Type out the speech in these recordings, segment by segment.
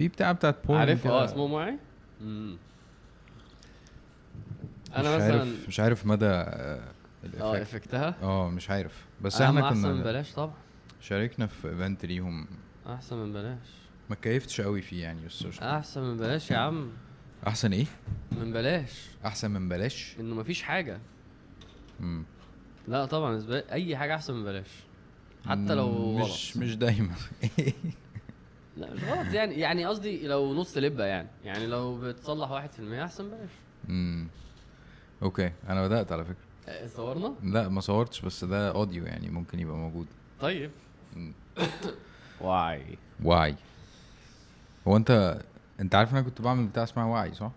في بتاع بتاعت porn عارف. آه اسمه معي امم أنا مش مثلا عارف مش عارف مدى آه، آه ال effect. effect ها؟ آه مش عارف. بس أهم إحنا أحسن من كنا بلاش طبعا. شاركنا في event ليهم. أحسن من بلاش. ما كيفتش قوي فيه يعني قشطة. أحسن من بلاش يا عم. أحسن إيه؟ من بلاش. أحسن من بلاش؟ إنه مفيش حاجة. مم. لا طبعا بالنسبة لي أي حاجة أحسن من بلاش. حتى لو مش غلط مش دايما. لا مش غلط يعني يعني قصدي لو نص لبة يعني. يعني لو بتصلح واحد في المية أحسن بلاش. مم. okay أنا بدأت على فكرة. آه، صورنا؟ لا ما صورتش بس ده audio يعني ممكن يبقى موجود. طيب. مم. واي. وعي هو أنت أنت عارف إن أنا كنت بعمل بتاع اسمها وعي صح؟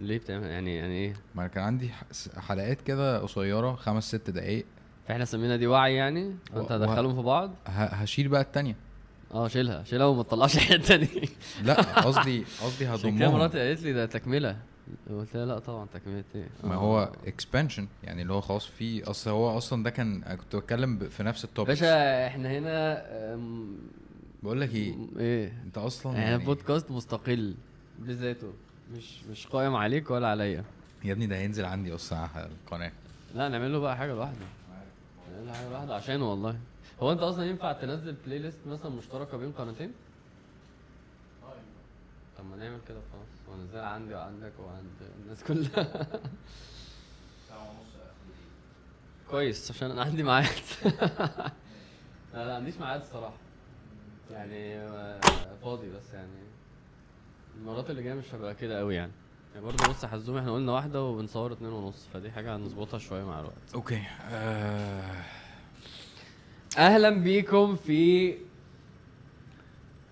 ليه بتعمل؟ يعني يعني إيه؟ ما أنا كان عندي حلقات كده قصيرة خمس ست دقايق. فإحنا سمينا دي وعي يعني؟ فأنت و- هتدخلهم في بعض؟ ه- هشيل بقى التانية. آه شيلها شيلها وما تطلعش الحته دي لا قصدي قصدي عشان كده هضمهم. مراتي قالت لي ده تكملة. قلت لها لا طبعا تكملة إيه؟ ما. هو expansion يعني اللي هو خلاص في أصل هو أصلا ده كان أنا كنت بتكلم ب- في نفس ال topic باشا إحنا هنا أم، بقول لك إيه؟ إيه؟ أنت أصلا إحنا يعني بودكاست مستقل بذاته. مش مش قائم عليك ولا عليا. يا ابني ده هينزل عندي أصلا على القناة. لا نعمل له بقى حاجة لوحده. نعمل له حاجة لوحده عشانه والله. هو انت أصلا ينفع تنزل بلاي ليست مثلا مشتركة بين قناتين؟ طب ما نعمل كده خلاص. ونزلها عندي وعندك وعند الناس كلها. كويس عشان أنا عندي ميعاد. لا لا عنديش ميعاد الصراحة. يعني آه، فاضي بس يعني. المرات اللي جاية مش هبقى كده قوي يعني. يعني برضه بص حزوم إحنا قلنا واحدة وبنصور اتنين ونص فدي حاجة هنظبطها شوية مع الوقت. أوكي آه... أهلا بيكم في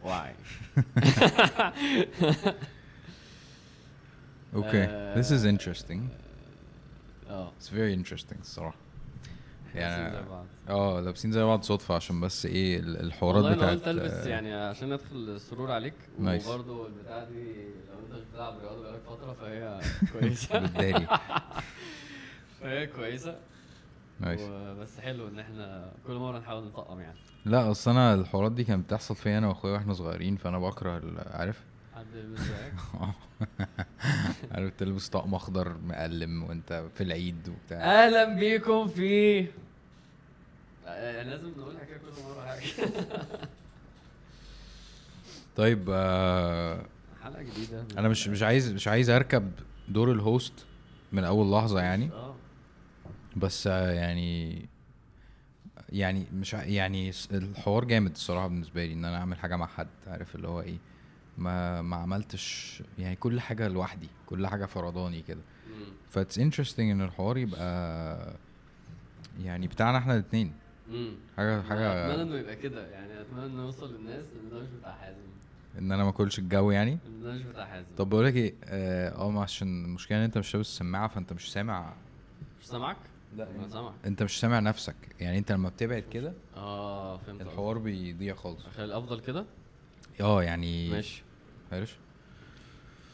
وعي. أوكي آه، this is interesting. آه. it's very interesting الصراحة. يعني آه لابسين زي بعض صدفة عشان بس إيه ال- الحوارات والله أنا بتاعت قلت البس آه، يعني عشان ادخل السرور عليك nice. وبرضه البتاع دي لو أنت بتلعب رياضة بقالك فترة فهي كويسة. فهي كويسة. nice. بس حلو إن إحنا كل مرة نحاول نطقم يعني. لا أصل أنا الحوارات دي كانت بتحصل فيا أنا وأخويا وإحنا صغيرين فأنا بكره عارف؟ حد عارف تلبس طقم أخضر مقلم وأنت في العيد وبتاع. أهلا بيكم في آه، لازم نقول حكايه كل مرة حاجة. طيب آه حلقة جديدة. أنا مش مش عايز مش عايز أركب دور الهوست من أول لحظة يعني. آه. بس يعني يعني مش يعني الحوار جامد الصراحة بالنسبة لي إن أنا أعمل حاجة مع حد عارف اللي هو إيه ما ما عملتش يعني كل حاجة لوحدي كل حاجة فرداني كده. فات's interesting إن الحوار يبقى يعني بتاعنا إحنا الاثنين مم. حاجة اتمنى حاجة إنه يبقى كده يعني أتمنى إنه يوصل للناس إن ده مش بتاع حازم إن أنا ما أكلش الجو يعني إن مش بتاع حازم طب بقول لك إيه آه آه، عشان المشكلة إن أنت مش لابس السماعة فأنت مش سامع مش سامعك؟ لا أنت مش سامع نفسك. يعني أنت لما بتبعد كده آه فهمت الحوار بيضيع خالص. قصدك. خلي الأفضل كده؟ آه يعني ماشي. عارف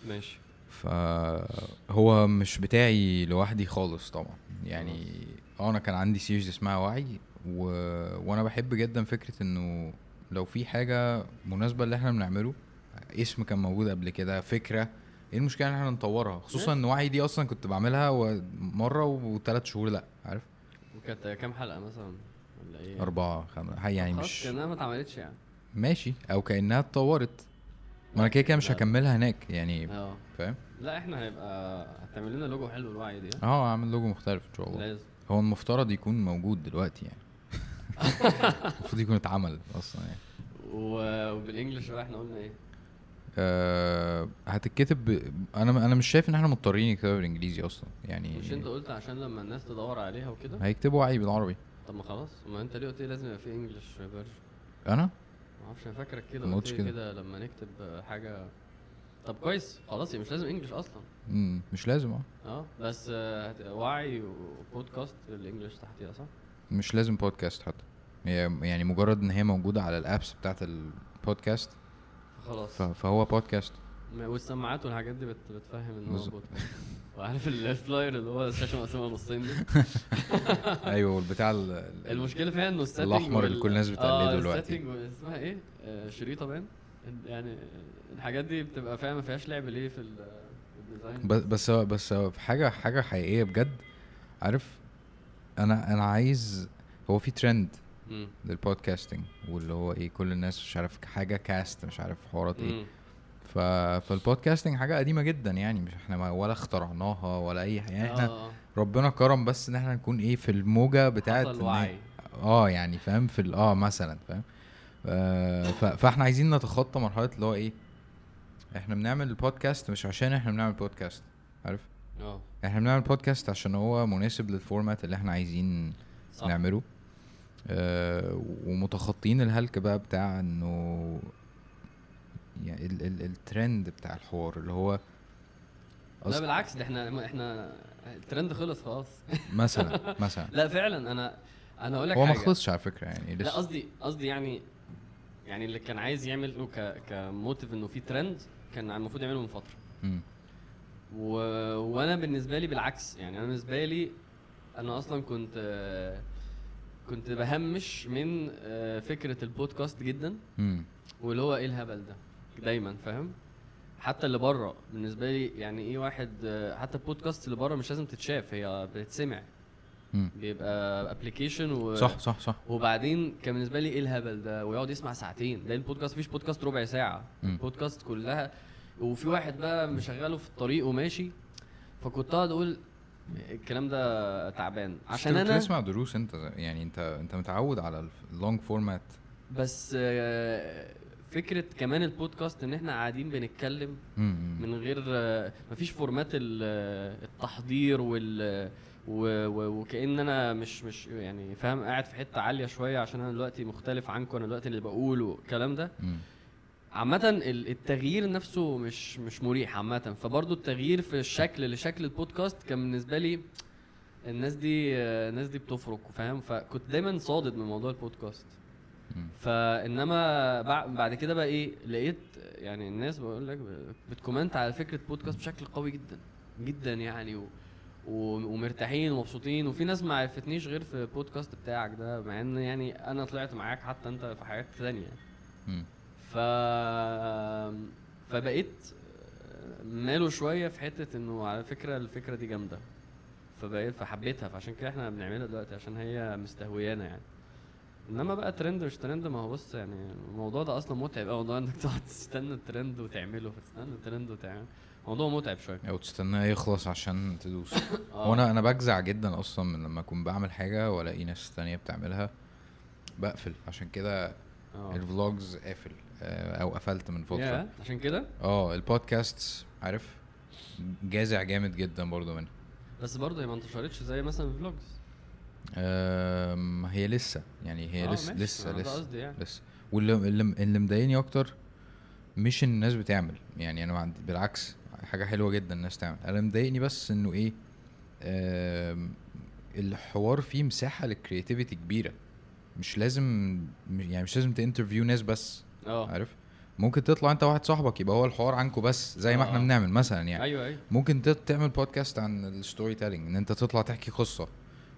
ماشي. فهو مش بتاعي لوحدي خالص طبعا. يعني آه أنا كان عندي سيريز اسمها وعي و... وأنا بحب جدا فكرة إنه لو في حاجة مناسبة اللي إحنا بنعمله اسم كان موجود قبل كده فكرة إيه المشكلة ان إحنا نطورها؟ خصوصا إن وعي دي أصلا كنت بعملها مرة وثلاث شهور لأ عارف؟ وكانت كام حلقة مثلا؟ ولا إيه؟ أربعة خمسة يعني مش كأنها ما اتعملتش يعني. ماشي أو كأنها اتطورت. ما أنا كده كده مش. هكملها هناك يعني آه. فاهم؟ لا إحنا هيبقى هتعمل لنا لوجو حلو الوعي دي؟ آه اعمل لوجو مختلف إن شاء الله. لازم. هو المفترض يكون موجود دلوقتي يعني. المفروض يكون اتعمل أصلا يعني. وبالإنجلش بقى إحنا قلنا إيه؟ أه هتتكتب ب... أنا أنا مش شايف إن إحنا مضطرين نكتبها بالإنجليزي أصلا يعني مش أنت قلت عشان لما الناس تدور عليها وكده؟ هيكتبوا وعي بالعربي. طب ما خلاص ما أنت ليه قلت لي لازم يبقى في English version أنا؟ ما أعرفش أنا فاكرك كده قلت كده. كده لما نكتب حاجة. طب كويس خلاص يبقى مش لازم English أصلا. مم. مش لازم آه. آه بس آه، وعي وبودكاست بال English تحتيها صح؟ مش لازم بودكاست حتى. هي يعني مجرد إن هي موجودة على ال apps بتاعت البودكاست خلاص. فهو بودكاست ما- والسماعات والحاجات دي بت- بتفهم إن هو. بودكاست وعارف ال- ال flyer اللي هو الشاشة مقسومة نصين دي أيوه والبتاع ال... ال- المشكلة فيها إنه ال setting الأحمر اللي كل الناس بتقلده آه دلوقتي. اسمها إيه؟ آه شريطة باين يعني الحاجات دي بتبقى فاهم ما فيهاش لعب ليه في ال- في ال design بس بس في حاجة حاجة حقيقية بجد عارف أنا أنا عايز هو في trend. لل podcasting واللي هو إيه كل الناس مش عارف حاجة cast مش عارف حوارات إيه. ف... فال podcasting حاجة قديمة جدا يعني مش إحنا ولا اخترعناها ولا أي حاجة يعني إحنا آه، ربنا كرم بس إن إحنا نكون إيه في الموجة بتاعت حصل إن- وعي. آه يعني فاهم في آه مثلا فاهم؟ آه ف... فإحنا عايزين نتخطى مرحلة اللي هو إيه إحنا بنعمل البودكاست مش عشان إحنا بنعمل بودكاست عارف؟ آه. إحنا بنعمل بودكاست عشان هو مناسب لل format اللي إحنا عايزين صح. نعمله. آه ومتخطين الهلك بقى بتاع إنه يعني ال ال الترند بتاع الحوار اللي هو لا بالعكس ده إحنا إحنا الترند خلص خلاص مثلا مثلا لا فعلا أنا أنا أقول لك هو ما. خلصش على فكرة يعني لا قصدي قصدي يعني يعني اللي كان عايز يعمله ك كموتيف إنه في ترند كان المفروض يعمله من فترة. و... وأنا بالنسبة لي بالعكس يعني أنا بالنسبة لي أنا أصلا كنت آه، كنت بهمش من آه، فكرة البودكاست جدا. واللي هو إيه الهبل ده؟ دايما فاهم؟ حتى اللي بره بالنسبة لي يعني إيه واحد آه، حتى البودكاست اللي بره مش لازم تتشاف هي بتتسمع. مم. بيبقى application و... صح صح صح. وبعدين كان بالنسبة لي إيه الهبل ده؟ ويقعد يسمع ساعتين. ده البودكاست مفيش بودكاست ربع ساعة. مم. البودكاست كلها. وفي واحد بقى مشغله في الطريق وماشي. فكنت أقعد أقول الكلام ده تعبان. عشان أنا بتسمع دروس أنت يعني انت أنت متعود على ال long format بس آه، فكرة كمان البودكاست إن إحنا قاعدين بنتكلم من غير آه، مفيش format آه، التحضير وال و- و- وكأن أنا مش مش يعني فاهم قاعد في حتة عالية شوية عشان أنا دلوقتي مختلف عنكم أنا دلوقتي اللي بقوله والكلام ده. عامة ال- التغيير نفسه مش مش مريح عامة. فبرضه التغيير في الشكل لشكل البودكاست كان بالنسبة لي الناس دي الناس دي بتفرق فاهم؟ فكنت دايما صادد من موضوع البودكاست. فإنما بع- بعد كده بقى إيه لقيت يعني الناس بقول لك بتكومنت على فكرة بودكاست بشكل قوي جدا جدا يعني و ومرتاحين ومبسوطين. وفي ناس ما عرفتنيش غير في البودكاست بتاعك ده مع إن يعني أنا طلعت معاك حتى أنت في حاجات تانية. ف فبقيت ماله شوية في حتة إنه على فكرة الفكرة دي جامدة. فبقيت فحبيتها فعشان كده إحنا بنعملها دلوقتي عشان هي مستهويانا يعني. إنما بقى ترند مش ترند ما هو بص يعني الموضوع ده أصلا متعب قوي موضوع إنك تقعد تستنى الترند وتعمله فتستنى الترند وتعمله. موضوع متعب شوية. أو تستناه يخلص عشان تدوس. آه. هو أنا أنا بجزع جدا أصلا من لما أكون بعمل حاجة وألاقي ناس تانية بتعملها. بقفل عشان كده آه. ال vlogs قافل. آه، أو قفلت من فتره عشان كده؟ آه البودكاست عارف؟ جازع جامد جدا برضو منها بس برضه هي ما انتشرتش زي مثلا ال vlogs هي لسه يعني هي آه، لسه لسه لسه يعني. لسه. واللي اللي, مضايقني أكتر مش إن الناس بتعمل. يعني أنا عندي بالعكس حاجة حلوة جدا الناس تعمل. أنا مضايقني بس إنه إيه الحوار فيه مساحة لل creativity كبيرة. مش لازم يعني مش لازم ت interview ناس بس. آه. عارف؟ ممكن تطلع انت واحد صاحبك يبقى هو الحوار عنكم بس زي ما آه، إحنا آه. بنعمل مثلا يعني. أيوه أيوه. ممكن تعمل بودكاست عن ال storytelling إن انت تطلع تحكي قصة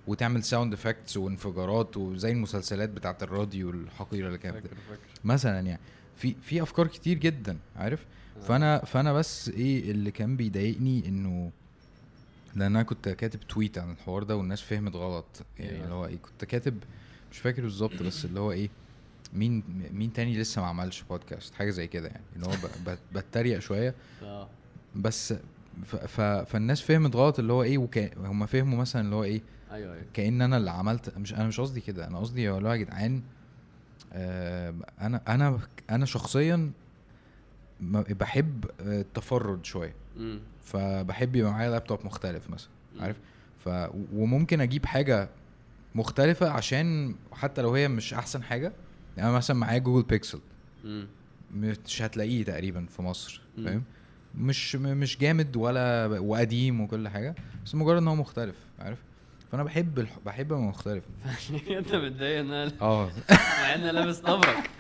وتعمل sound effects وانفجارات وزي المسلسلات بتاعت الراديو الحقيرة اللي كانت مثلا يعني. في في أفكار كتير جدا عارف؟ آه. فأنا فأنا بس إيه اللي كان بيضايقني إنه لأن أنا كنت كاتب tweet عن الحوار ده والناس فهمت غلط. يعني أيوة. اللي هو إيه كنت كاتب مش فاكر بالظبط بس اللي هو إيه مين مين تاني لسه ما عملش بودكاست حاجة زي كده يعني اللي هو بتريق شوية. آه. بس ف ف فالناس فهمت غلط اللي هو إيه وكا هم فهموا مثلا اللي هو إيه أيوه أيوه. كأن أنا اللي عملت مش أنا مش قصدي كده أنا قصدي اللي هو يا جدعان آه أنا أنا أنا شخصيا بحب آه، التفرد شوية. فبحب يبقى معايا لابتوب مختلف مثلا. عارف؟ ف وممكن أجيب حاجة مختلفة عشان حتى لو هي مش أحسن حاجة يعني مثلا معايا جوجل بيكسل. مش هتلاقيه تقريبا في مصر. فاهم؟ مش مش جامد ولا وقديم وكل حاجة بس مجرد إن هو مختلف عارف؟ فأنا بحب الح... بحب أبقى مختلف. أنت متضايق إن أنا آه. مع إن أنا لابس طبرك.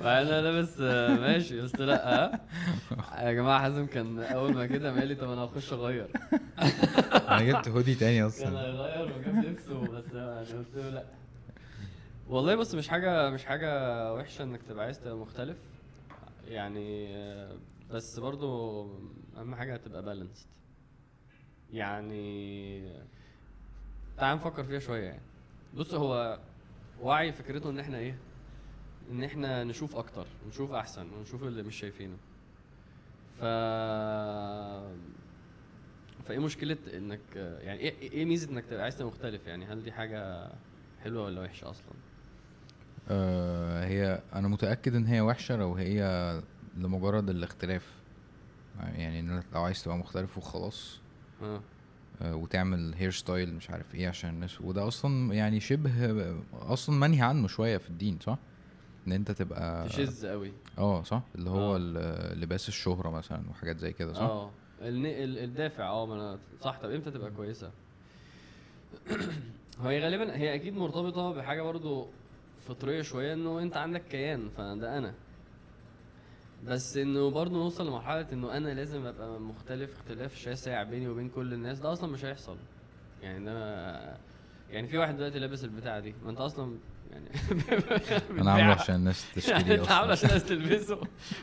مع إن أنا لابس ماشي بس لأ ها؟ يا جماعة حازم كان أول ما كده قال لي طب أنا هخش أغير. أنا جبت هودي تاني كان أصلا. هيغير وجاب لبسه بس أنا قلت له لأ. والله بص مش حاجة مش حاجة وحشة إنك تبقى عايز تبقى مختلف. يعني آه، بس برضو أهم حاجة تبقى بالانسد يعني تعال نفكر فيها شوية يعني. بص هو وعي فكرته إن إحنا إيه؟ إن إحنا نشوف أكتر ونشوف أحسن ونشوف اللي مش شايفينه. ف فإيه مشكلة إنك يعني إيه إيه ميزة إنك تبقى عايز تبقى مختلف؟ يعني هل دي حاجة حلوة ولا وحشة أصلا؟ آه هي أنا متأكد إن هي وحشة لو هي لمجرد الاختلاف. يعني إن لو عايز تبقى مختلف وخلاص آه. آه، وتعمل hair style مش عارف إيه عشان الناس. وده أصلا يعني شبه أصلا منهي عنه شوية في الدين صح؟ إن أنت تبقى تشذ قوي. آه صح؟ اللي هو آه. لباس الشهرة مثلا وحاجات زي كده صح؟ آه. الدافع آه ما أنا صح. طب إمتى تبقى كويسة؟ هي غالبا هي أكيد مرتبطة بحاجة برضو فطرية شوية إنه أنت عندك كيان فده أنا. بس إنه برضو نوصل لمرحلة إنه أنا لازم أبقى مختلف اختلاف شاسع بيني وبين كل الناس. ده أصلا مش هيحصل. يعني ده يعني في واحد دلوقتي لابس البتاعة دي. ما أنت أصلا يعني أنا عامله. عشان الناس يعني تشتري أنت عامله عشان الناس تلبسه.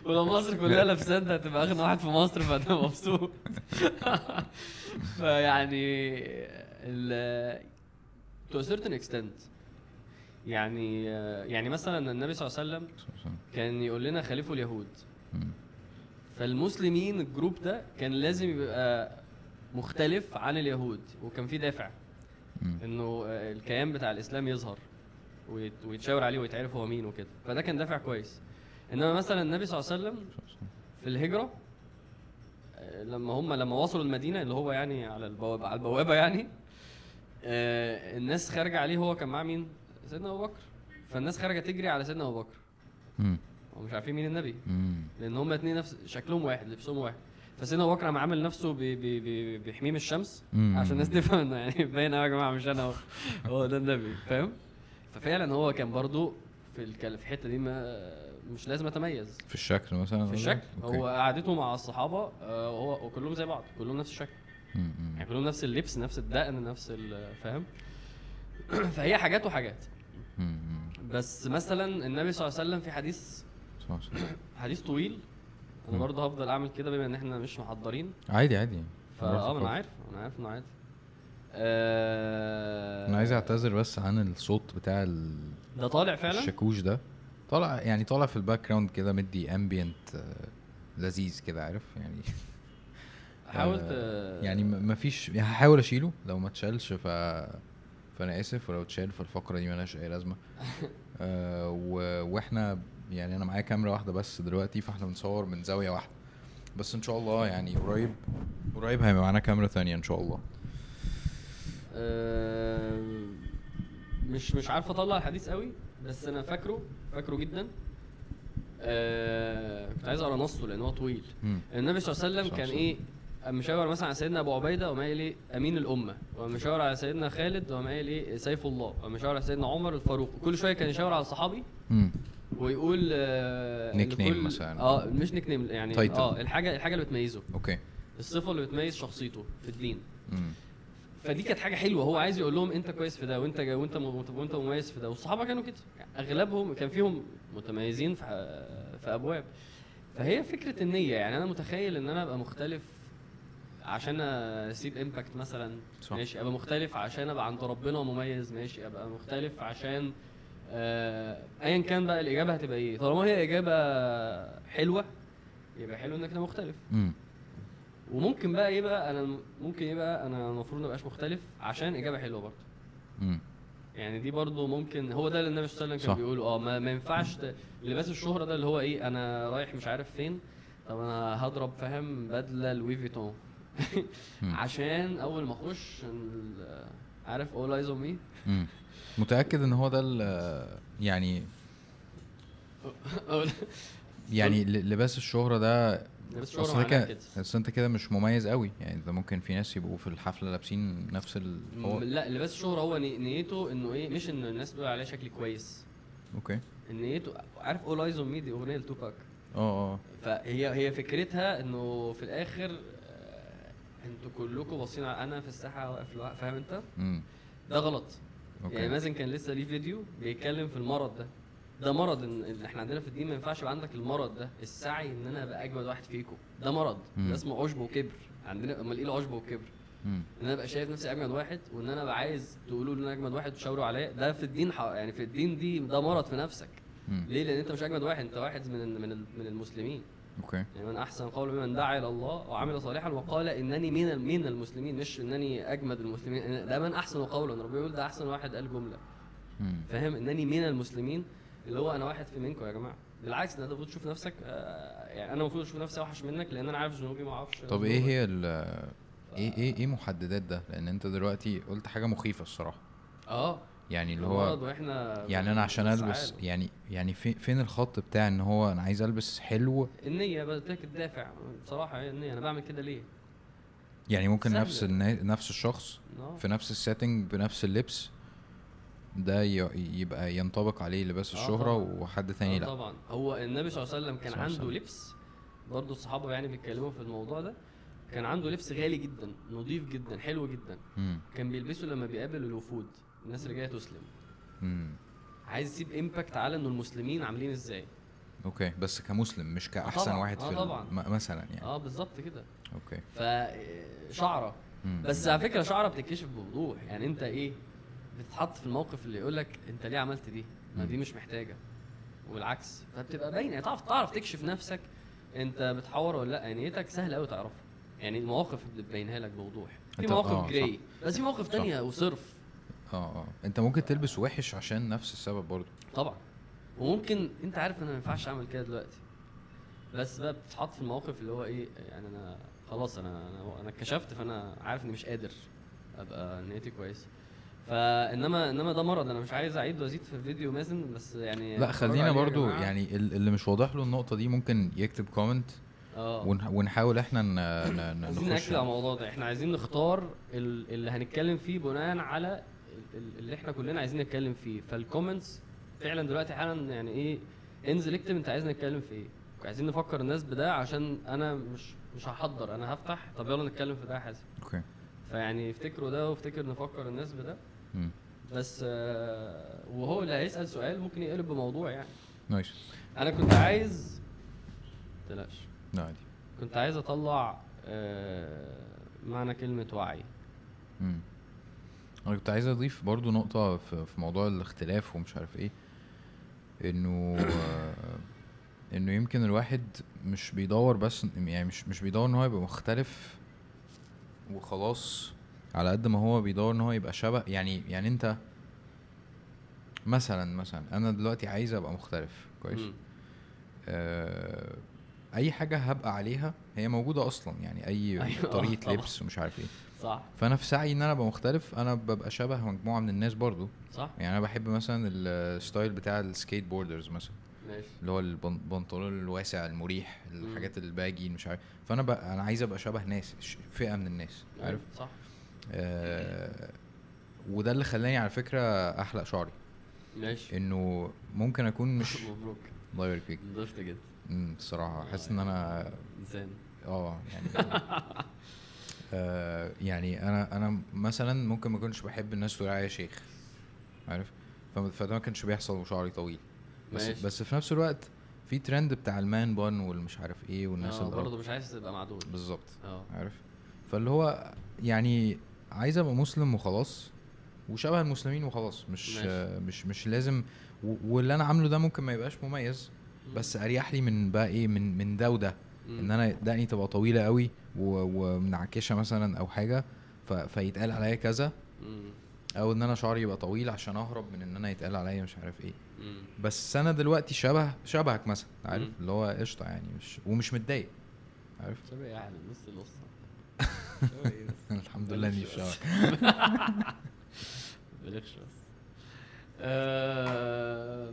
ولو مصر كلها لابساه هتبقى اغنى واحد في مصر فأنت مبسوط. فيعني ال to a certain extent يعني يعني مثلا النبي صلى الله عليه وسلم كان يقول لنا خليفوا اليهود. فالمسلمين ال group ده كان لازم يبقى مختلف عن اليهود وكان في دافع. إنه الكيان بتاع الإسلام يظهر ويت- ويتشاور عليه ويتعرف هو مين وكده. فده كان دافع كويس. إنما مثلا النبي صلى الله عليه وسلم. في الهجرة لما هم لما وصلوا المدينة اللي هو يعني على البوابة على البوابة يعني آه، الناس خارجة عليه هو كان معاه مين؟ سيدنا أبو بكر فالناس خارجة تجري على سيدنا أبو بكر مم. هم مش عارفين مين النبي مم. لأن هم اتنين نفس شكلهم واحد لبسهم واحد فسيدنا أبو بكر قام عامل نفسه بي بي بي بيحميه من الشمس مم. عشان الناس تفهم إنه يعني باين قوي يا جماعة مش أنا هو هو ده النبي فاهم ففعلا هو كان برضو في الكل... في الحتة دي ما مش لازم أتميز في الشكل مثلا في؟ الشكل أوكي. هو قعدته مع الصحابة آه، هو وكلهم زي بعض كلهم نفس الشكل. يعني كلهم نفس اللبس نفس الدقن نفس فاهم فهي حاجات وحاجات. بس مثلا النبي صلى الله عليه وسلم في حديث حديث طويل أنا. برضه هفضل أعمل كده بما إن إحنا مش محضرين. عادي عادي. فا آه ما أنا عارف أنا عارف إنه عادي. آه أنا عايز أعتذر بس عن الصوت بتاع ال... ده طالع فعلا؟ الشاكوش ده. طالع يعني طالع في ال background كده مدي ambiance لذيذ كده عارف؟ يعني حاول آه، يعني مفيش يعني هحاول أشيله لو ما اتشالش ف فأنا آسف ولو اتشال فالفقرة دي ملهاش أي لازمة. آه و... وإحنا يعني أنا معايا كاميرا واحدة بس دلوقتي فإحنا بنصور من زاوية واحدة. بس إن شاء الله يعني قريب قريب هيبقى معانا كاميرا تانية إن شاء الله. آه، مش مش عارف أطلع الحديث قوي بس أنا فاكره فاكره جدا. آه كنت عايز أقرأ نصه لأن هو طويل. النبي صلى الله عليه وسلم كان. إيه؟ مشاور مثلا على سيدنا أبو عبيدة وقام قايل إيه أمين الأمة وقام مشاور على سيدنا خالد وقام قايل إيه سيف الله وقام مشاور على سيدنا عمر الفاروق كل شوية كان يشاور على صحابي. ويقول آه nickname مثلا. آه مش nickname يعني Title. آه الحاجة الحاجة اللي بتميزه okay الصفة اللي بتميز شخصيته في الدين مم. فدي كانت حاجة حلوة هو عايز يقول لهم أنت كويس في ده وأنت جا وأنت وأنت مميز في ده والصحابة كانوا كده أغلبهم كان فيهم متميزين في في أبواب فهي فكرة النية يعني أنا متخيل إن أنا أبقى مختلف عشان أسيب امباكت مثلا صح. ماشي أبقى مختلف عشان أبقى عند ربنا ومميز ماشي أبقى مختلف عشان آه، ايا كان بقى الإجابة هتبقى إيه طالما هي إجابة حلوة يبقى حلو إنك تبقى مختلف مم. وممكن بقى إيه بقى أنا ممكن إيه بقى أنا المفروض ما أبقاش مختلف عشان إجابة حلوة برضه. يعني دي برضه ممكن هو ده اللي النبي صلى الله عليه وسلم. كان بيقوله آه ما, ما ينفعش ت... لباس الشهرة ده اللي هو إيه أنا رايح مش عارف فين طب أنا هضرب فاهم بدلة لوي فيتون. عشان أول ما أخش عارف اول ايز اون مي. متأكد إن هو ده يعني يعني لباس الشهرة ده لباس معناه كده أنت كده مش مميز قوي يعني انت ممكن في ناس يبقوا في الحفلة لابسين نفس ال لا لباس الشهرة هو ني- نيته إنه إيه مش إن الناس تقول عليه شكلي كويس. okay. نيته عارف all eyes on me دي أغنية لتوباك؟ آه آه. فهي هي فكرتها إنه في الآخر أنتوا كلكم باصين على أنا في الساحة واقف لوحدي فاهم انت؟ امم ده غلط. okay. يعني مازن كان لسه ليه فيديو بيتكلم في المرض ده. ده مرض ان إحنا عندنا في الدين ما ينفعش يبقى عندك المرض ده السعي إن أنا أبقى أجمد واحد فيكم. ده مرض. مم. ده اسمه عجب وكبر. عندنا أمال إيه العجب والكبر؟ مم. إن أنا أبقى شايف نفسي أجمد واحد وإن أنا أبقى عايز تقولوا لي إن أنا أجمد واحد وتشاوروا عليا. ده في الدين ح... يعني في الدين دي ده مرض في نفسك. مم. ليه؟ لأن أنت مش أجمد واحد أنت واحد من من المسلمين. okay. يعني من أحسن قول ممن دعا إلى الله وعمل صالحا وقال إنني من من المسلمين مش إنني أجمد المسلمين. ده من أحسن قولا. ربنا يقول ده أحسن واحد قال جملة. فاهم؟ إنني من المسلمين. اللي هو أنا واحد في منكم يا جماعة؟ بالعكس أنت المفروض تشوف نفسك آه، يعني أنا المفروض أشوف نفسي أوحش منك لأن أنا عارف ذنوبي ما أعرفش طب إيه هي ال إيه إيه إيه محددات ده؟ لأن أنت دلوقتي قلت حاجة مخيفة الصراحة. آه. يعني اللي هو وإحنا يعني أنا عشان ألبس. يعني يعني في فين الخط بتاع إن هو أنا عايز ألبس حلو النية بدك الدافع بصراحة هي النية أنا بعمل كده ليه؟ يعني ممكن سهل. نفس النا... نفس الشخص آه. في نفس السيتنج بنفس اللبس ده. يبقى ينطبق عليه لباس آه الشهرة طبعا. وحد تاني آه لأ طبعا هو النبي صلى الله عليه وسلم كان عنده وسلم. لبس برضه الصحابة يعني بيتكلموا في الموضوع ده كان عنده لبس غالي جدا نظيف جدا حلو جدا مم. كان بيلبسه لما بيقابل الوفود الناس اللي جاية تسلم. مم. عايز يسيب impact على إنه المسلمين عاملين إزاي. okay بس كمسلم مش كأحسن طبعاً. واحد آه في طبعاً. الم... مثلا يعني. آه بالظبط كده. okay. فشعره مم. بس على فكرة شعرة بتتكشف بوضوح. يعني أنت إيه بتتحط في الموقف اللي يقول لك أنت ليه عملت دي؟ ما دي. مش محتاجة. وبالعكس فبتبقى باينة. يعني تعرف تعرف تكشف نفسك أنت بتحور ولا لأ. يعني نيتك سهل قوي تعرفها. يعني المواقف اللي بتبينها لك بوضوح. في مواقف آه، جراي بس في مواقف. تانية وصرف. آه آه. أنت ممكن تلبس وحش عشان نفس السبب برضو طبعا. وممكن أنت عارف إن أنا ما ينفعش أعمل كده دلوقتي. بس بقى بتتحط في المواقف اللي هو إيه يعني أنا خلاص أنا أنا أنا اتكشفت فأنا عارف إني مش قادر أبقى نيتي كويسة. فإنما إنما ده مرض أنا مش عايز أعيد وأزيد في الفيديو مازن بس يعني لا خلينا برضو. يعني ال- اللي مش واضح له النقطة دي ممكن يكتب comment آه. ونحاول إحنا ن... ن... ن- عايزين نخش ناكد على الموضوع ده. إحنا عايزين نختار ال- اللي هنتكلم فيه بناء على اللي إحنا كلنا عايزين نتكلم فيه. فال comments فعلا دلوقتي حالا يعني إيه انزل اكتب انت عايز نتكلم في إيه؟ عايزين نفكر الناس بده عشان أنا مش مش هحضر أنا هفتح. طب يلا نتكلم في ده يا حازم. okay. فيعني افتكروا ده وافتكر نفكر الناس بده. بس آه، وهو اللي هيسأل سؤال ممكن يقلب بموضوع يعني. nice أنا كنت عايز تلاش. لا عادي. كنت عايز أطلع آه، معنى كلمة وعي. مم. أنا كنت عايز أضيف برضو نقطة في, في موضوع الاختلاف ومش عارف إيه. إنه آه، إنه يمكن الواحد مش بيدور بس يعني مش مش بيدور إن هو يبقى مختلف وخلاص على قد ما هو بيدور إن هو يبقى شبه. يعني يعني أنت مثلا مثلا أنا دلوقتي عايز أبقى مختلف كويس. آه، أي حاجة هبقى عليها هي موجودة أصلا. يعني أي أيوة، طريقة. لبس ومش عارف إيه. صح. فأنا في سعي إن أنا أبقى مختلف. أنا ببقى شبه مجموعة من الناس برضو. صح. يعني أنا بحب مثلا ال style بتاع ال skateboarders مثلا. ماشي. اللي هو البنطلون الواسع المريح الحاجات ال baggy مش عارف. فأنا بقى أنا عايز أبقى شبه ناس فئة من الناس. عارف؟ صح. آه وده اللي خلاني على فكرة أحلق شعري. ماشي. إنه ممكن أكون مش مبروك. الله يبارك فيك نضفت جدا الصراحة حاسس إن أنا انسان آه يعني آه يعني أنا أنا مثلا ممكن ما كنتش بحب الناس تقول عليا شيخ عارف؟ فده ما كانش بيحصل وشعري طويل. بس ماشي. بس في نفس الوقت في ترند بتاع المان بان والمش عارف إيه والناس آه اللي برضه مش عايز تبقى معدول. بالظبط. آه. عارف؟ فاللي هو يعني عايز أبقى مسلم وخلاص وشبه المسلمين وخلاص. مش ماشي. آه مش مش لازم واللي أنا عامله ده ممكن ما يبقاش مميز بس أريح لي من بقى إيه من من ده وده. إن أنا دقني تبقى طويلة قوي ومنعكشه مثلا أو حاجة. فيتقال عليا كذا. أو إن أنا شعري يبقى طويل عشان أهرب من إن أنا يتقال عليا مش عارف إيه. بس أنا دلوقتي شبه شبهك مثلا عارف. اللي هو قشطة يعني مش ومش متضايق عارف شبه يعني نص إيه بس الحمد لله إني بلاش شبهك بلغش بس آه،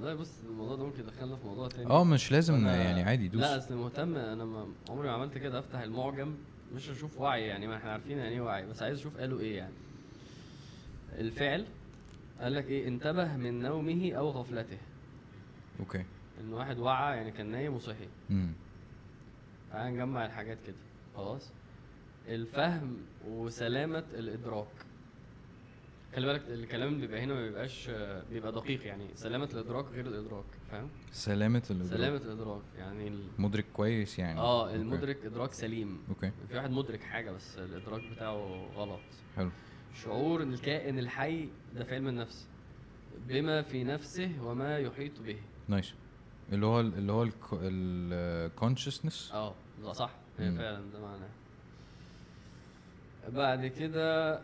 والله بص الموضوع ده ممكن يدخلنا في موضوع تاني. آه مش لازم يعني عادي دوس. لا أصل مهتم أنا ما عمري ما عملت كده أفتح المعجم مش أشوف وعي يعني ما إحنا عارفين يعني إيه وعي بس عايز أشوف قالوا إيه يعني. الفعل قال لك إيه؟ انتبه من نومه أو غفلته. أوكي. إن واحد وعى يعني كان نايم وصحي. امم تعال نجمع الحاجات كده. خلاص. الفهم وسلامة الإدراك. خلي بالك الكلام اللي بيبقى هنا ما بيبقاش بيبقى دقيق يعني. سلامة الإدراك غير الإدراك فاهم؟ سلامة الإدراك. سلامة الإدراك يعني ال... مدرك كويس يعني. آه okay. المدرك إدراك سليم. okay. في واحد مدرك حاجة بس الإدراك بتاعه غلط. حلو. شعور الكائن الحي ده في علم النفس بما في نفسه وما يحيط به. nice. اللي هو اللي هو ال consciousness آه صح. فعلا ده معناه. بعد كده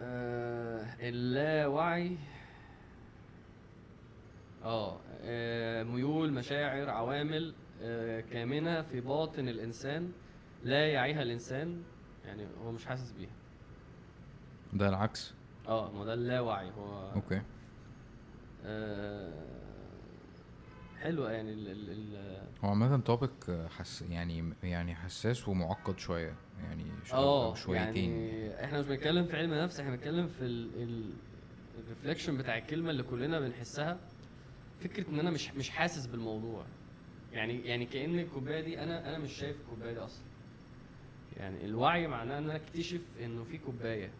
آه اللاوعي آه آه، ميول مشاعر عوامل آه كامنة في باطن الإنسان لا يعيها الإنسان يعني هو مش حاسس بيها. ده العكس؟ آه ما ده اللاوعي هو أوكي. آه حلوة يعني ال ال ال هو عامة topic حس يعني يعني حساس ومعقد شوية يعني شو- آه شويتين يعني إحنا مش بنتكلم في علم نفس إحنا بنتكلم في ال reflection بتاع الكلمة اللي كلنا بنحسها. فكرة إن أنا مش مش حاسس بالموضوع. يعني يعني كأن الكوباية دي أنا أنا مش شايف الكوباية دي أصلا. يعني الوعي معناه إن أنا أكتشف إنه في كوباية.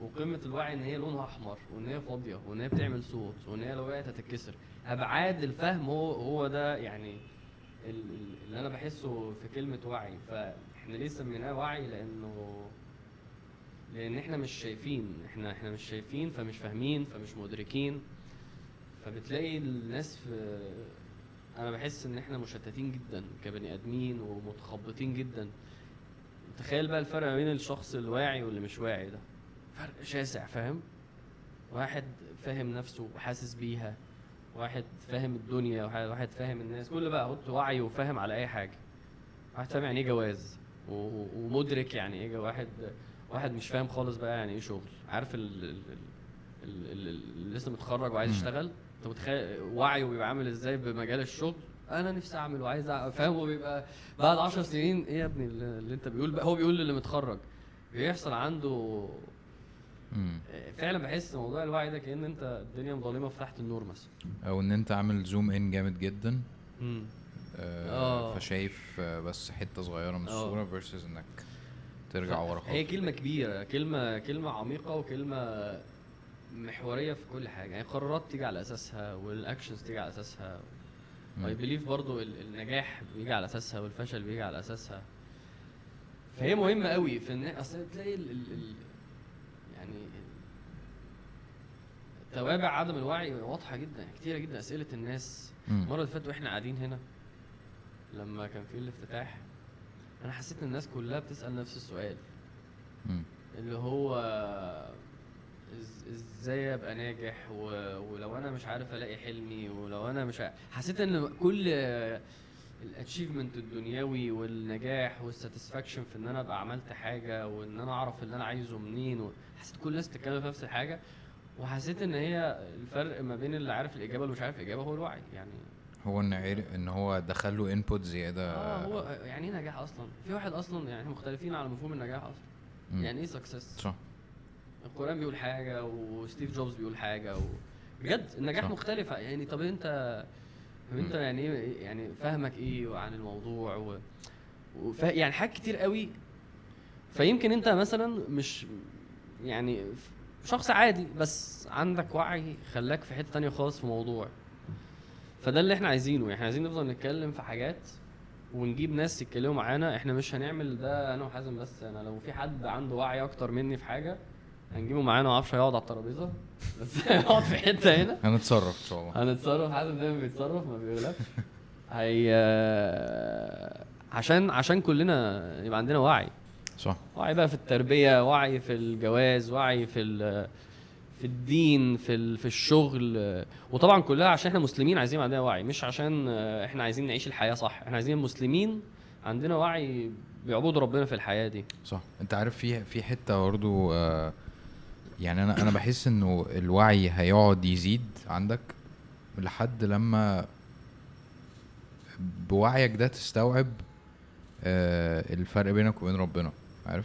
وقمة الوعي إن هي لونها أحمر وإن هي فاضية وإن هي بتعمل صوت وإن هي لو وقعت هتتكسر. أبعاد الفهم هو هو ده يعني ال- ال- اللي أنا بحسه في كلمة وعي. فإحنا ليه سميناه وعي لأنه لأن إحنا مش شايفين. إحنا إحنا مش شايفين فمش فاهمين فمش مدركين. فبتلاقي الناس في أنا بحس إن إحنا مشتتين جدا كبني آدمين ومتخبطين جدا. تخيل بقى الفرق ما بين الشخص الواعي واللي مش واعي ده. فرق شاسع فاهم؟ واحد فاهم نفسه وحاسس بيها. واحد فاهم الدنيا واحد فاهم الناس كل بقى حط وعي وفاهم على أي حاجة. واحد فاهم يعني إيه جواز ومدرك يعني إيه واحد واحد مش فاهم خالص بقى يعني إيه شغل. عارف ال ال ال- ال- ال- اللي لسه متخرج وعايز. يشتغل؟ أنت متخيل وعيه بيبقى عامل إزاي بمجال الشغل؟ أنا نفسي أعمل وعايز فاهم؟ هو بيبقى بعد 10 سنين إيه يا ابني اللي أنت بيقول بقى هو بيقول للي متخرج بيحصل عنده. فعلا بحس موضوع الوعي ده كأن أنت الدنيا مظلمة فتحت النور مثلا. أو إن أنت عامل zoom in جامد جدا. امم آه آه. فشايف آه، بس حتة صغيرة من آه. الصورة versus إنك ترجع ورا خالص. هي كلمة كبيرة كلمة كلمة عميقة وكلمة محورية في كل حاجة. يعني القرارات تيجي على أساسها وال actions تيجي على أساسها. I believe برضو ال- النجاح بيجي على أساسها والفشل بيجي على أساسها. فهي مهمة قوي في إن أصل تلاقي ال ال ال يعني توابع عدم الوعي واضحة جدا كتيرة جدا أسئلة الناس. المرة اللي فاتت وإحنا قاعدين هنا لما كان في الافتتاح أنا حسيت إن الناس كلها بتسأل نفس السؤال. اللي هو إزاي أبقى ناجح؟ و... ولو أنا مش عارف ألاقي حلمي ولو أنا مش عارف حسيت إن كل ال achievement الدنيوي والنجاح وال satisfaction في إن أنا أبقى عملت حاجة وإن أنا أعرف اللي أنا عايزه منين و... حسيت كل الناس بتتكلم في نفس الحاجة وحسيت إن هي الفرق ما بين اللي عارف الإجابة واللي مش عارف الإجابة هو الوعي يعني هو إن عرف إن هو دخل له input زيادة. آه هو يعني إيه نجاح أصلا؟ في واحد أصلا يعني مختلفين على مفهوم النجاح أصلا. مم. يعني إيه success صح. القرآن بيقول حاجة وستيف جوبز بيقول حاجة و... بجد النجاح صح. مختلف يعني طب أنت طب انت. يعني إيه يعني فاهمك إيه عن الموضوع؟ و... وف... يعني حاجات كتير قوي. فيمكن انت مثلا مش يعني شخص عادي بس عندك وعي خلاك في حتة تانية خالص في موضوع. فده اللي إحنا عايزينه. إحنا عايزين نفضل نتكلم في حاجات ونجيب ناس يتكلموا معانا. إحنا مش هنعمل ده أنا وحازم بس أنا لو في حد عنده وعي أكتر مني في حاجة هنجيبه معانا ما أعرفش هيقعد على الترابيزة. بس هيقعد في حتة هنا. هنتصرف إن شاء الله. هنتصرف. حازم دايما بيتصرف ما بيغلبش. هي عشان عشان كلنا يبقى عندنا وعي. صح. وعي بقى في التربية وعي في الجواز وعي في ال- في الدين في ال- في الشغل. وطبعا كلها عشان إحنا مسلمين عايزين عندنا وعي. مش عشان إحنا عايزين نعيش الحياة صح. إحنا عايزين مسلمين عندنا وعي بيعبدوا ربنا في الحياة دي. صح. أنت عارف في في حتة برضه آه يعني أنا أنا بحس إنه الوعي هيقعد يزيد عندك لحد لما بوعيك ده تستوعب آه الفرق بينك وبين ربنا عارف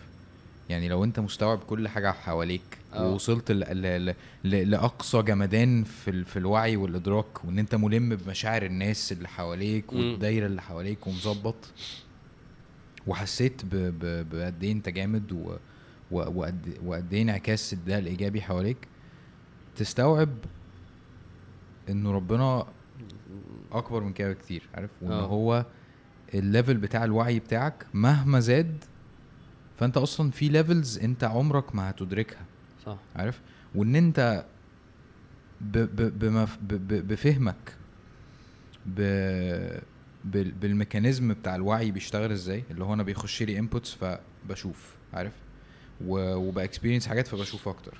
يعني لو أنت مستوعب كل حاجة حواليك آه. ووصلت ل ل ل لأقصى جمدان في ال- في الوعي والإدراك وإن أنت ملم بمشاعر الناس اللي حواليك. والدايرة اللي حواليك ومظبط وحسيت ب- ب- بقد إيه أنت جامد و... وقد إيه انعكاس ده الإيجابي حواليك تستوعب انه ربنا أكبر من كده بكتير عارف؟ وإن آه. هو ال level بتاع الوعي بتاعك مهما زاد فأنت أصلا في levels أنت عمرك ما هتدركها صح. عارف؟ وإن أنت ب ب بمف ب ب بفهمك ب بال- بال mechanism بتاع الوعي بيشتغل إزاي؟ اللي هو أنا بيخش لي inputs فبشوف عارف؟ وب experience حاجات فبشوف أكتر.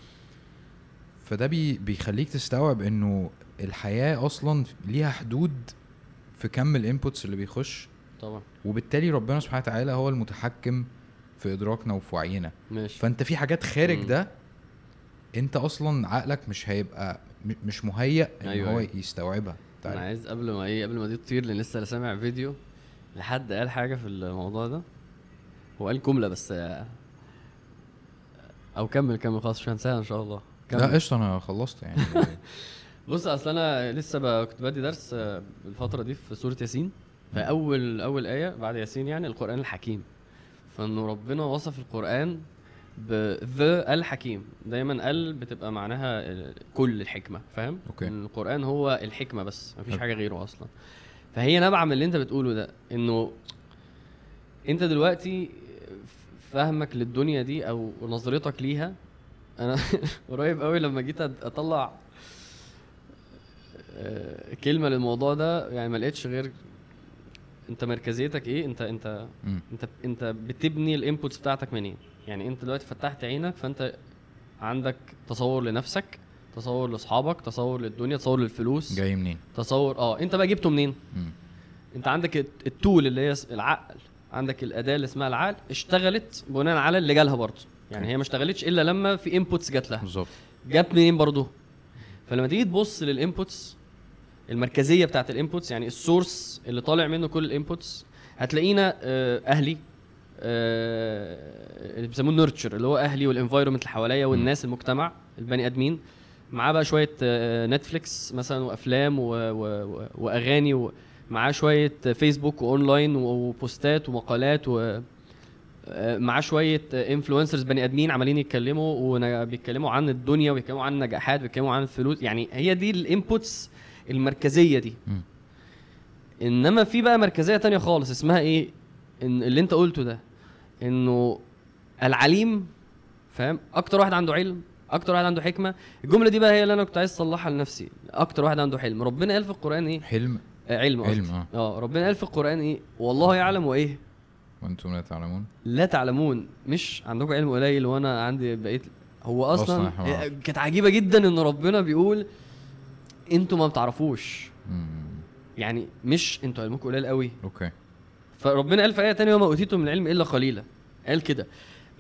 فده بي بيخليك تستوعب إنه الحياة أصلا ليها حدود في كم ال inputs اللي بيخش. طبعا. وبالتالي ربنا سبحانه وتعالى هو المتحكم في إدراكنا وفي وعينا. ماشي. فأنت في حاجات خارج. ده أنت أصلا عقلك مش هيبقى مش مهيأ إن أيوة، هو أيوة. يستوعبها. أنا تعرف عايز قبل ما إيه قبل ما دي تطير لأن لسه سامع فيديو لحد قال حاجة في الموضوع ده. هو قال جملة بس أو كمل كمل خلاص مش هنساها إن شاء الله. كمل. لا قشطة أنا خلصت يعني. بص أصل أنا لسه ب- كنت بدي درس آه، الفترة دي في سورة ياسين. فأول أول آية بعد ياسين يعني القرآن الحكيم. فإنه ربنا وصف القرآن بذا الحكيم. دايما ال بتبقى معناها كل الحكمة فاهم؟ أوكي. إن القرآن هو الحكمة بس مفيش. حاجة غيره أصلا. فهي نابعة من اللي أنت بتقوله ده إنه أنت دلوقتي فهمك للدنيا دي أو نظرتك ليها. أنا قريب قوي لما جيت أطلع آه، كلمة للموضوع ده يعني ما لقيتش غير أنت مركزيتك إيه أنت أنت. أنت أنت بتبني ال inputs بتاعتك منين يعني أنت دلوقتي فتحت عينك فأنت عندك تصور لنفسك تصور لأصحابك تصور للدنيا تصور للفلوس. جاي منين؟ تصور آه أنت بقى جبته منين؟ مم. أنت عندك الت- ال tool اللي هي العقل. عندك الأداة اللي اسمها العقل اشتغلت بناء على اللي جالها برضه. يعني هي ما اشتغلتش إلا لما في inputs جات لها. بالظبط. جت منين برضه؟ فلما تيجي تبص لل inputs المركزية بتاعت ال inputs يعني ال source اللي طالع منه كل ال inputs هتلاقينا آه، أهلي آه، اللي بيسموه nurture اللي هو أهلي وال environment اللي حواليا والناس المجتمع البني آدمين. معاه بقى شوية آه، نتفليكس مثلا وأفلام. و... و... وأغاني و... معاه شوية فيسبوك واونلاين وبوستات ومقالات و آه، معاه شوية influencers بني آدمين عمالين يتكلموا وبيتكلموا عن الدنيا وبيتكلموا عن النجاحات وبيتكلموا عن الفلوس. يعني هي دي ال inputs المركزية دي. إنما في بقى مركزية تانية خالص اسمها إيه؟ ان اللي أنت قلته ده. إنه العليم فاهم؟ أكتر واحد عنده علم أكتر واحد عنده حكمة. الجملة دي بقى هي اللي أنا كنت عايز أصلحها لنفسي. أكتر واحد عنده حلم. ربنا قال في القرآن إيه؟ حلم. علم. علم آه. آه ربنا قال في القرآن إيه؟ والله يعلم وإيه؟ وأنتم لا تعلمون. لا تعلمون. مش عندكم علم قليل وأنا عندي بقيت. هو أصلا, آه، نعرفش. كانت عجيبة جدا إن ربنا بيقول أنتوا ما بتعرفوش. مم. يعني مش أنتوا علمكم قليل قوي. أوكي. فربنا قال في آية تانية وما أوتيتم من العلم إلا قليلا. قال كده.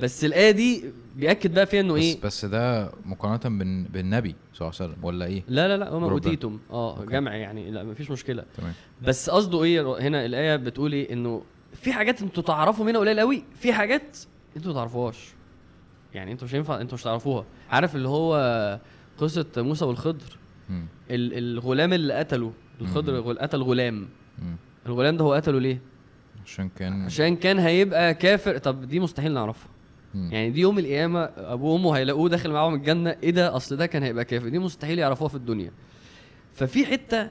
بس الآية دي بيأكد بقى فيها إنه بس إيه؟ بس ده مقارنة بال- بالنبي صلى الله عليه وسلم ولا إيه؟ لا لا لا وما. أوتيتم. آه. جمع يعني. لا مفيش مشكلة. تمام. بس قصده إيه؟ هنا الآية بتقول إيه؟ إنه في حاجات أنتوا تعرفوا منها قليل قوي في حاجات أنتوا ما تعرفوهاش. يعني أنتوا مش هينفع أنتوا مش تعرفوها. عارف اللي هو قصة موسى والخضر. ال- الغلام اللي قتله الخضر قتل غلام. الغلام ده هو قتله ليه؟ عشان كان عشان كان هيبقى كافر. طب دي مستحيل نعرفها. مم. يعني دي يوم القيامة أبوه وأمه هيلاقوه داخل معاهم الجنة. إيه ده؟ أصل ده كان هيبقى كافر. دي مستحيل يعرفوها في الدنيا. ففي حتة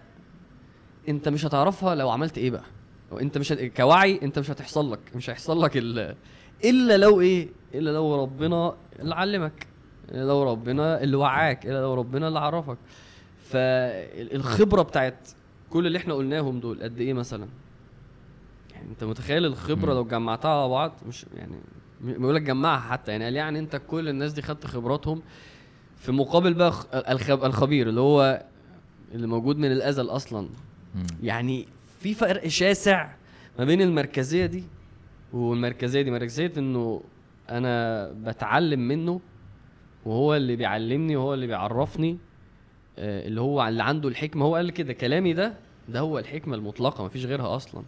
أنت مش هتعرفها لو عملت إيه بقى؟ وانت مش هت... كوعي أنت مش هتحصل لك. مش هيحصل لك ال... إلا لو إيه؟ إلا لو ربنا اللي علمك. إلا لو ربنا اللي وعاك. إلا لو ربنا اللي عرفك. فالخبرة بتاعت كل اللي إحنا قلناهم دول قد إيه مثلا؟ يعني أنت متخيل الخبرة. لو جمعتها على بعض؟ مش يعني بيقول لك جمعها حتى يعني قال يعني أنت كل الناس دي خدت خبراتهم في مقابل بقى. الخبير اللي هو اللي موجود من الأزل أصلا. يعني في فرق شاسع ما بين المركزية دي والمركزية دي مركزية إنه أنا بتعلم منه وهو اللي بيعلمني وهو اللي بيعرفني آه، اللي هو اللي عنده الحكمة هو قال كده كلامي ده ده هو الحكمة المطلقة مفيش غيرها أصلا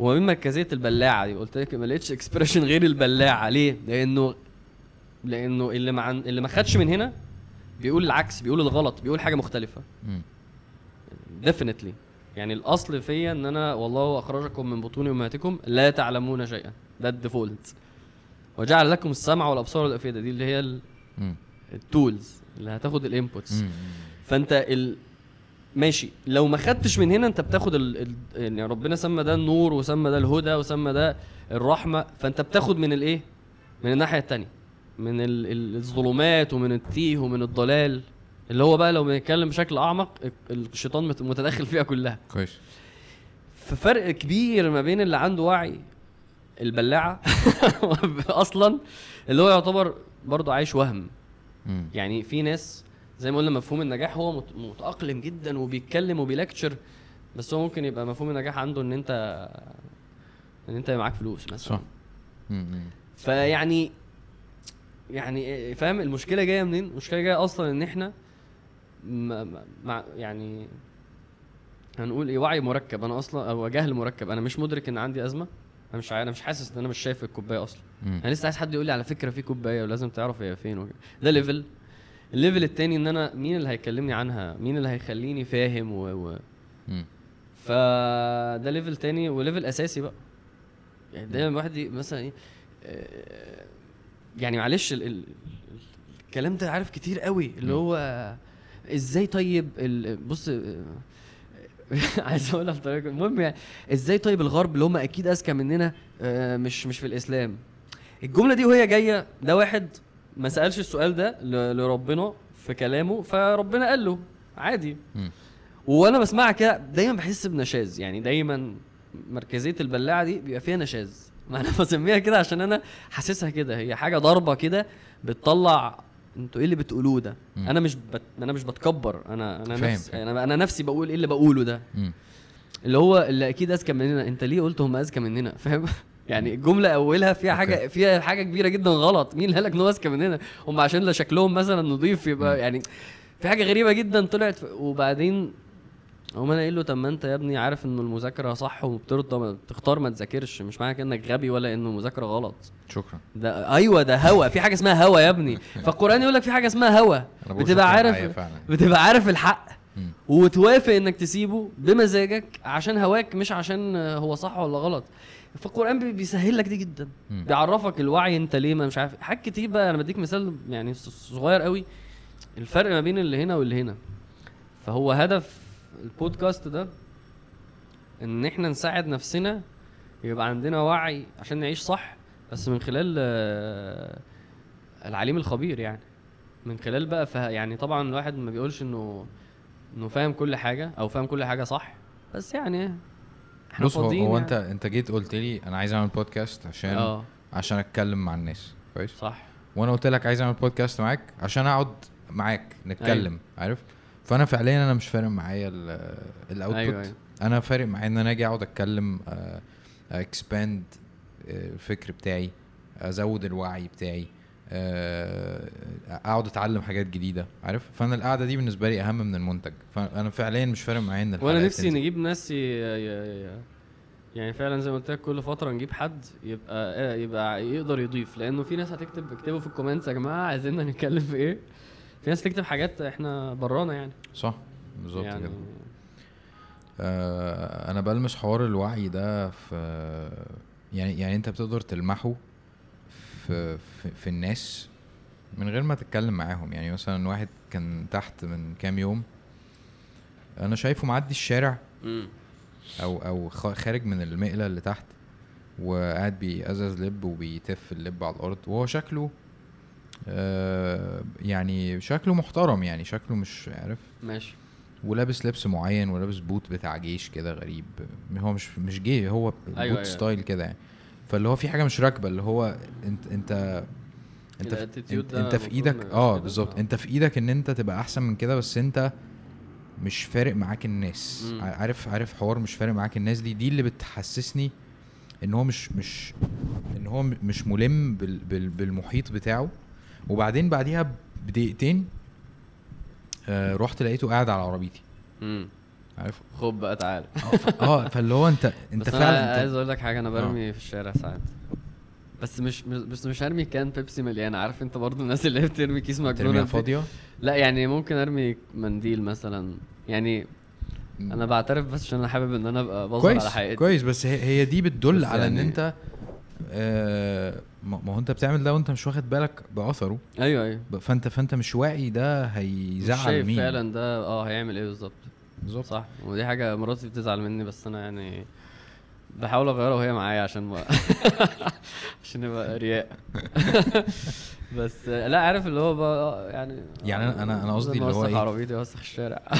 وما بين مركزية البلاعة دي قلت لك ما لقيتش اكسبريشن غير البلاعة. ليه؟ لأنه لأنه اللي ما عن... اللي ما خدش من هنا بيقول العكس بيقول الغلط بيقول حاجة مختلفة. definitely يعني الأصل فيا إن أنا والله أخرجكم من بطون أمهاتكم لا تعلمون شيئا. ده ال default وجعل لكم السمع والأبصار والأفئدة. دي اللي هي. ال tools اللي هتاخد ال inputs. فأنت ال... ماشي. لو ما خدتش من هنا انت بتاخد ال... ال... يعني ربنا سمى ده النور وسمى ده الهدى وسمى ده الرحمة. فانت بتاخد من الايه؟ من الناحية التانية. من ال... ال- الظلمات ومن التيه ومن الضلال. اللي هو بقى لو بنتكلم بشكل أعمق الشيطان مت- متدخل فيها كلها. كويس. ففرق كبير ما بين اللي عنده وعي البلاعة أصلا اللي هو يعتبر برضه عايش وهم. مم. يعني في ناس زي ما قلنا مفهوم النجاح هو مت- متأقلم جدا وبيتكلم وبيلكتشر بس هو ممكن يبقى مفهوم النجاح عنده إن أنت إن أنت معاك فلوس مثلا. صح. فيعني يعني فاهم؟ المشكلة جاية منين؟ المشكلة جاية أصلا إن إحنا ما ما- مع يعني هنقول إيه وعي مركب. أنا أصلا أو جهل مركب. أنا مش مدرك إن عندي أزمة. أنا مش أنا مش حاسس إن أنا مش شايف الكوباية أصلا. مم. أنا لسه عايز حد يقول لي على فكرة في كوباية ولازم تعرف هي فين وكده. ده level ال level التاني إن أنا مين اللي هيكلمني عنها؟ مين اللي هيخليني فاهم و... و... فده level تاني و level أساسي بقى. يعني دايما الواحد مثلا إيه آه، يعني معلش ال... ال... الكلام ده عارف كتير قوي اللي. هو إزاي طيب ال... بص آه، عايز أقولها بطريقة المهم يعني إزاي طيب الغرب اللي هم أكيد أذكى مننا آه، مش مش في الإسلام. الجملة دي وهي جاية ده واحد ما سألش السؤال ده لربنا في كلامه فربنا قال له عادي. وأنا بسمعها كده دايما بحس بنشاز. يعني دايما مركزية البلاعة دي بيبقى فيها نشاز. ما أنا بسميها كده عشان أنا حاسسها كده. هي حاجة ضربه كده بتطلع أنتوا إيه اللي بتقولوه ده؟ مم. أنا مش بت... أنا مش بتكبر. أنا أنا فاهم، نفسي. أنا أنا نفسي بقول إيه اللي بقوله ده. مم. اللي هو اللي أكيد أذكى مننا. أنت ليه قلت هم أذكى مننا؟ فاهم؟ يعني الجمله أولها فيها حاجة أوكي. فيها حاجة كبيرة جدا غلط. مين اللي قال لك ان هو اذكى مننا هم عشان لا شكلهم مثلا نضيف يبقى. يعني في حاجة غريبة جدا طلعت. وبعدين هم أنا قايل له طب ما أنت يا ابني عارف ان المذاكرة صح وبترضى تختار ما تذاكرش. مش معنى كده إنك غبي ولا إنه المذاكرة غلط. شكرا. ده أيوه ده هوا. في حاجة اسمها هوا يا ابني. فالقرآن يقول لك في حاجة اسمها هوا. بتبقى عارف. بتبقى عارف الحق. وتوافق إنك تسيبه بمزاجك عشان هواك مش عشان هو صح ولا غلط. فالقرآن بي- بيسهل لك دي جدا. مم. بيعرفك الوعي انت ليه ما مش عارف حاجات كتير بقى. أنا بديك مثال يعني صغير قوي. الفرق ما بين اللي هنا واللي هنا. فهو هدف البودكاست ده إن إحنا نساعد نفسنا يبقى عندنا وعي عشان نعيش صح بس من خلال آه، العليم الخبير يعني. من خلال بقى فه... يعني طبعا الواحد ما بيقولش انه إنه فاهم كل حاجة أو فاهم كل حاجة صح بس يعني بص هو, فاضيين هو يعني. انت انت جيت قلت لي أنا عايز اعمل بودكاست عشان آه. عشان اتكلم مع الناس. كويس؟ صح. وأنا قلت لك عايز اعمل بودكاست معاك عشان اقعد معاك نتكلم عارف؟ فانا فعليا أنا مش فارق معايا ال output أيوه أيوه. أنا فارق معايا ان أنا أجي اقعد اتكلم expand الفكر بتاعي ازود الوعي بتاعي آه، اقعد اتعلم حاجات جديدة عارف؟ فانا القعدة دي بالنسبة لي اهم من المنتج. فانا فعليا مش فارق معايا إن وأنا نفسي تنزل. نجيب ناس. يعني فعلا زي ما قلت لك كل فترة نجيب حد يبقى آه، يبقى يقدر يضيف. لأنه في ناس هتكتب اكتبوا في ال comments يا جماعة عايزيننا نتكلم في إيه؟ في ناس تكتب حاجات إحنا برانا يعني. صح بالظبط يعني كده. آه، أنا بلمس حوار الوعي ده في يعني يعني أنت بتقدر تلمحه في في, في الناس من غير ما تتكلم معاهم. يعني مثلا واحد كان تحت من كام يوم أنا شايفه معدي الشارع. أو أو خارج من المقلة اللي تحت وقاعد بيقزز لب وبيتف اللب على الأرض. وهو شكله آه يعني شكله محترم يعني شكله مش عارف؟ ماشي. ولابس لبس معين ولابس بوت بتاع جيش كده غريب. هو مش مش جي هو أيوة، بوت أيوة. style كده يعني. فاللي هو في حاجة مش راكبة اللي هو انت انت انت في, انت, انت في إيدك آه. بالظبط آه. انت في إيدك إن انت تبقى أحسن من كده بس انت مش فارق معاك الناس مم. عارف عارف حوار مش فارق معاك الناس دي دي اللي بتحسسني إن هو مش مش إن هو مش ملم بال بال بالمحيط بتاعه وبعدين بعديها بدقيقتين آه رحت لقيته قاعد على عربيتي مم. عارف خد بقى تعالى. آه آه فاللي هو انت انت بس فعلا أنا عايز انت أقول لك حاجة أنا برمي في الشارع ساعات. بس مش بس مش هرمي كان بيبسي مليان. عارف أنت برضو الناس اللي بترمي كيس ماكدونالدز فاضية؟ لا يعني ممكن أرمي منديل مثلا. يعني أنا بعترف بس عشان أنا حابب إن أنا أبقى بظهر على حقيقتي. كويس بس هي, هي دي بتدل على إن يعني- أنت آه ما هو أنت بتعمل ده وأنت مش واخد بالك بأثره. أيوه أيوه. فأنت فأنت مش واعي ده هيزعل شايف مين. فعلا ده آه هيعمل إيه بالظبط. بالظبط. صح. ودي حاجة مراتي بتزعل مني بس أنا يعني بحاول أغيرها وهي معايا عشان ما عشان يبقى رياء بس لا عارف اللي هو بقى يعني يعني أنا- أنا- أنا قصدي اللي هو إيه؟ عربيتي اوسخ الشارع.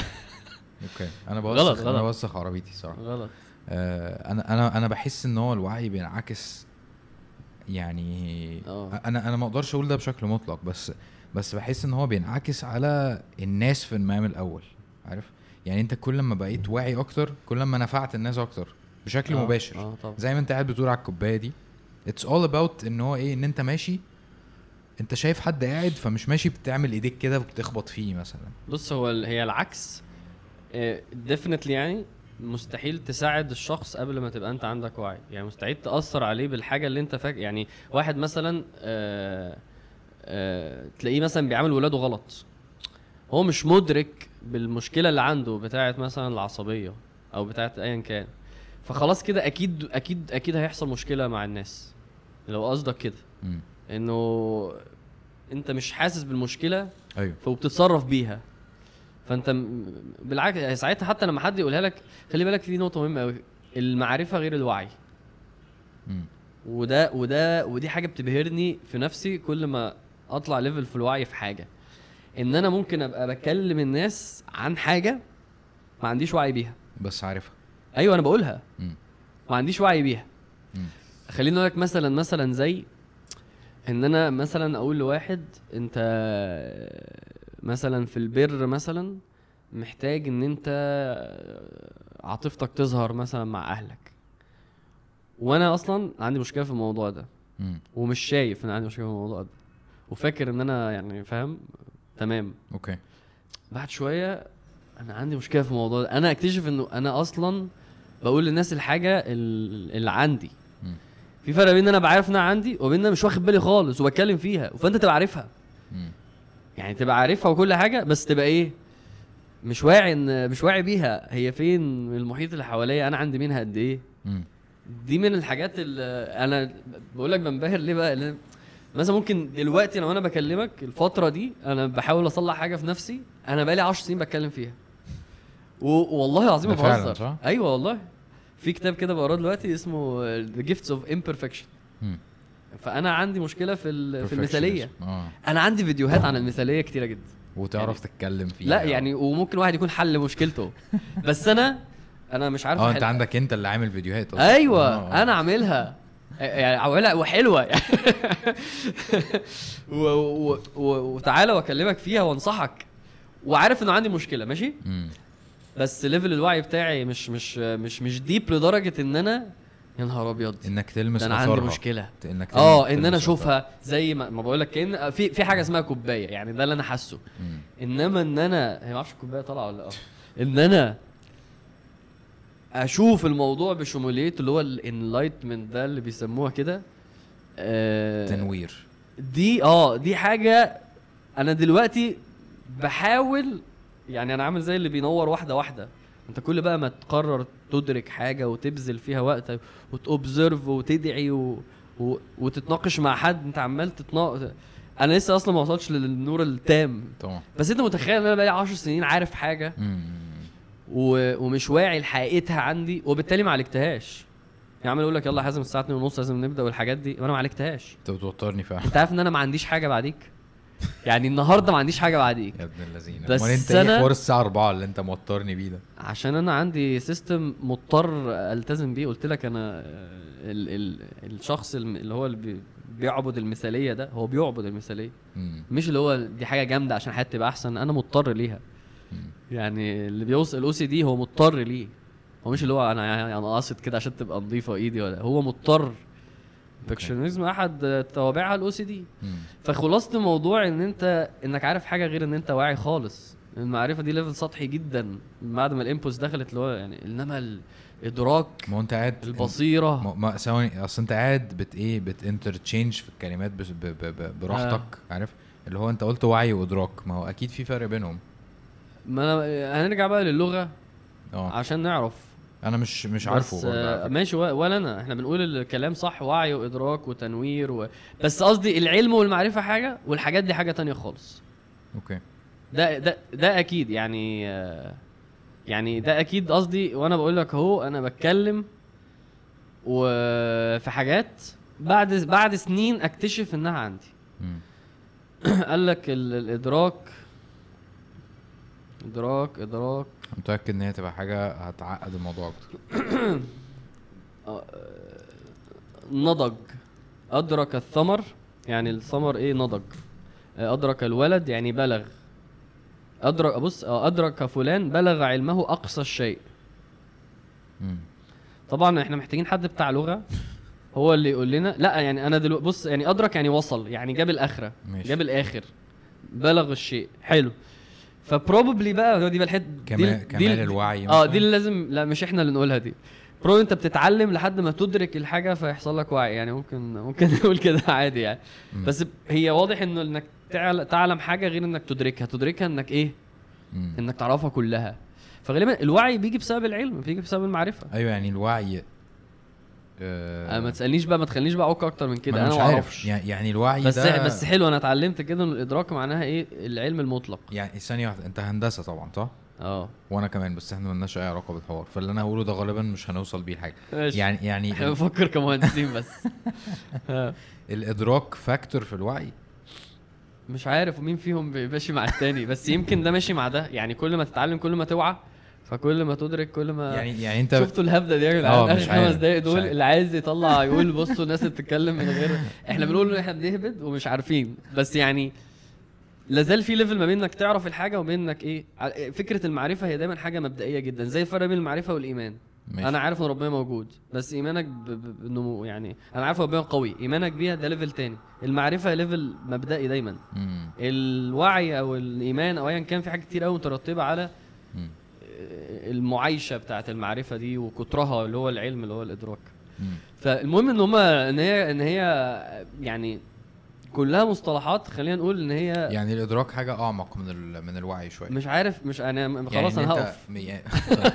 أوكي. أنا غلط، بوسخ أنا. بوسخ عربيتي صراحة غلط. آه أنا أنا أنا بحس إن هو الوعي بينعكس يعني آه. أنا أنا ما أقدرش أقول ده بشكل مطلق بس بس بحس إن هو بينعكس على الناس في المقام الأول عارف؟ يعني انت كل ما بقيت واعي أكتر كل ما نفعت الناس أكتر بشكل آه، مباشر. آه طبعا. زي ما انت قاعد بتقول على الكوباية دي it's all about ان هو إيه ان انت ماشي انت شايف حد قاعد فمش ماشي بتعمل ايديك كده وبتخبط فيه مثلا. بص هو هي العكس. ديفنتلي يعني مستحيل تساعد الشخص قبل ما تبقى انت عندك وعي. يعني مستحيل تأثر عليه بالحاجة اللي انت فاكر يعني واحد مثلا آه آه تلاقيه مثلا بيعامل ولاده غلط. هو مش مدرك بالمشكلة اللي عنده بتاعه مثلا العصبية أو بتاعه ايا كان. فخلاص كده أكيد أكيد أكيد هيحصل مشكلة مع الناس. لو قصدك كده. إنه أنت مش حاسس بالمشكلة أيوه. فبتتصرف بيها. فأنت م- بالعكس ساعتها حتى لما حد يقولها لك خلي بالك في نقطة مهمة قوي المعرفة غير الوعي. مم. وده وده ودي حاجة بتبهرني في نفسي كل ما أطلع ليفل في الوعي في حاجة. إن أنا ممكن أبقى بكلم الناس عن حاجة ما عنديش وعي بيها. بس عارفها. أيوه أنا بقولها. ما عنديش وعي بيها. خليني أقول لك مثلا مثلا زي إن أنا مثلا أقول لواحد أنت مثلا في البر مثلا محتاج إن أنت عاطفتك تظهر مثلا مع أهلك. وأنا أصلا عندي مشكلة في الموضوع ده. ومش شايف إن عندي مشكلة في الموضوع ده. وفاكر إن أنا يعني فاهم؟ تمام. أوكي. بعد شوية أنا عندي مشكلة في الموضوع ده. أنا أكتشف إنه أنا أصلا بقول للناس الحاجة ال- اللي عندي. في فرق بين إن أنا بعرف ان أنا عندي وبين إن أنا مش واخد بالي خالص وبتكلم فيها فأنت تبقى عارفها. يعني تبقى عارفها وكل حاجة بس تبقى إيه؟ مش واعي إن مش واعي بيها. هي فين؟ المحيط اللي حواليا. أنا عندي منها قد إيه. دي من الحاجات اللي أنا بقول لك بنبهر ليه بقى؟ مثلا ممكن دلوقتي لو أنا بكلمك الفترة دي أنا بحاول أصلح حاجة في نفسي أنا بقالي 10 سنين بتكلم فيها والله العظيم ما بهزر؟ أيوه والله في كتاب كده بقراه دلوقتي اسمه The Gifts of Imperfection مم. فأنا عندي مشكلة في في المثالية. آه أنا عندي فيديوهات عن المثالية كتيرة جدا وتعرف تتكلم فيها لا يعني وممكن واحد يكون حل مشكلته بس أنا أنا مش عارف آه أنت. عندك أنت اللي عامل فيديوهات أصلاً. أيوه آه. أنا عاملها يعني وحلوة يعني و- و- و- وتعالى وأكلمك فيها وأنصحك وعارف إنه عندي مشكلة ماشي. بس level الوعي بتاعي مش مش مش مش deep لدرجة إن أنا يا نهار أبيض إنك تلمس أنا عندي. مشكلة إنك آه إن أنا. أشوفها زي ما, ما بقول لك كأن في في حاجة اسمها كوباية يعني ده اللي أنا حاسه. إنما إن أنا هي ما أعرفش الكوباية طالعة ولا لأ آه إن أنا أشوف الموضوع بشموليته اللي هو الانلايتمنت ده اللي بيسموها كده آه تنوير. دي آه دي حاجة أنا دلوقتي بحاول يعني أنا عامل زي اللي بينور واحدة واحدة. أنت كل بقى ما تقرر تدرك حاجة وتبذل فيها وقت وتوبزرف وتدعي و... و... وتتناقش مع حد أنت عمال تتناقش أنا لسه أصلا ما وصلتش للنور التام. طبعا. بس أنت متخيل إن أنا بقالي 10 سنين عارف حاجة؟ مم. ومش واعي لحقيقتها عندي وبالتالي ما عالجتهاش. يعني عمال أقول لك يلا يا حازم الساعة 2 ونص لازم نبدأ والحاجات دي وأنا ما عالجتهاش. انت بتوترني فعلا. انت عارف ان أنا ما عنديش حاجة بعديك؟ يعني النهارده ما عنديش حاجة بعديك. يا ابن اللذينة. بس انت إيه حوار الساعة 4 اللي انت موترني بيه ده؟ عشان أنا عندي system مضطر ألتزم بيه. قلت لك أنا ال ال الشخص اللي هو اللي بي- بيعبد المثالية ده هو بيعبد المثالية. مم. مش اللي هو دي حاجة جامدة عشان حياتي تبقى أحسن أنا مضطر ليها. يعني اللي بيوصل ال OCD هو مضطر ليه. هو مش اللي هو أنا يعني أنا قاصد كده عشان تبقى نظيفة ايدي ولا هو مضطر. perfectionism أحد توابعها ال OCD. فخلاصة الموضوع إن أنت إنك عارف حاجة غير إن أنت واعي خالص. المعرفة دي level سطحي جدا. بعد ما ال inputs دخلت اللي هو يعني إنما الإدراك ما أنت قاعد البصيرة. ما- ما ثواني أصل أنت قاعد بت إيه بت interchange في الكلمات براحتك عارف؟ اللي هو أنت قلت وعي وإدراك. ما هو أكيد في فرق بينهم. ما أنا هنرجع بقى للغة آه. عشان نعرف. أنا مش مش بس عارفه على آه،. ماشي ولا أنا. إحنا بنقول الكلام صح وعي وإدراك وتنوير و... بس قصدي العلم والمعرفة حاجة والحاجات دي حاجة تانية خالص. أوكي. ده ده ده أكيد يعني آه، يعني ده أكيد قصدي وأنا بقول لك أهو أنا بتكلم وفي حاجات بعد بعد سنين أكتشف إنها عندي. قال لك ال- الإدراك إدراك إدراك. متأكد إن هي تبقى حاجة هتعقد الموضوع أكتر. نضج. أدرك الثمر يعني الثمر إيه نضج؟ آه، أدرك الولد يعني بلغ. أدرك بص آه، أدرك فلان بلغ علمه أقصى الشيء. مم. طبعا إحنا محتاجين حد بتاع لغة. هو اللي يقول لنا. لا يعني أنا دلوقتي بص يعني أدرك يعني وصل يعني جاب الآخرة ماشي. جاب الآخر. بلغ الشيء. حلو. ف probably بقى دي بقى الحته كمال كمال الوعي آه. دي اللي لازم لا مش إحنا اللي نقولها دي. bro انت بتتعلم لحد ما تدرك الحاجة فيحصل لك وعي. يعني ممكن ممكن نقول كده عادي يعني. مم. بس هي واضح انه انك تعل- تعلم حاجة غير انك تدركها. تدركها انك إيه؟ مم. انك تعرفها كلها. فغالبا الوعي بيجي بسبب العلم بيجي بسبب المعرفة. أيوه يعني الوعي آه آه ما تسألنيش بقى ما تخلينيش بقى أعك أكتر من كده ما أنا مش ما عارف. أعرفش. يعني الوعي بس ده بس حلو أنا اتعلمت كده إن الإدراك معناها إيه؟ العلم المطلق. يعني ثانية واحدة أنت هندسة طبعا صح؟ آه. وأنا كمان بس إحنا ملناش أي علاقة بالحوار. فاللي أنا هقوله ده غالبا مش هنوصل بيه لحاجة. يعني يعني إحنا بنفكر كمهندسين بس. آه. الإدراك فاكتور في الوعي؟ مش عارف مين فيهم ماشي مع التاني بس يمكن ده ماشي مع ده. يعني كل ما تتعلم كل ما توعى فكل ما تدرك كل ما يعني يعني انت شفتوا الهبدة دي يا جدعان مش آخر خمس دقايق دول. اللي عايز يطلع يقول بصوا الناس بتتكلم من غير إحنا بنقول إن إحنا بنهبد ومش عارفين بس يعني لازال في level ما بين إنك تعرف الحاجة وبين إنك إيه فكرة المعرفة هي دايما حاجة مبدئية جدا زي الفرق بين المعرفة والإيمان ماشي. أنا عارف إن ربنا موجود بس إيمانك ب- ب- بانه يعني أنا عارف ربنا قوي إيمانك بيها ده level تاني المعرفة level مبدئي دايما مم. الوعي أو الإيمان أو ايا كان في حاجات كتير قوي مترتبة على مم. المعايشة بتاعت المعرفة دي وكترها اللي هو العلم اللي هو الإدراك. فالمهم إن هما إن هي إن هي يعني كلها مصطلحات خلينا نقول إن هي يعني الإدراك حاجة أعمق من. من الوعي شوية مش عارف مش أنا يعني خلاص إن أنا هقف يعني-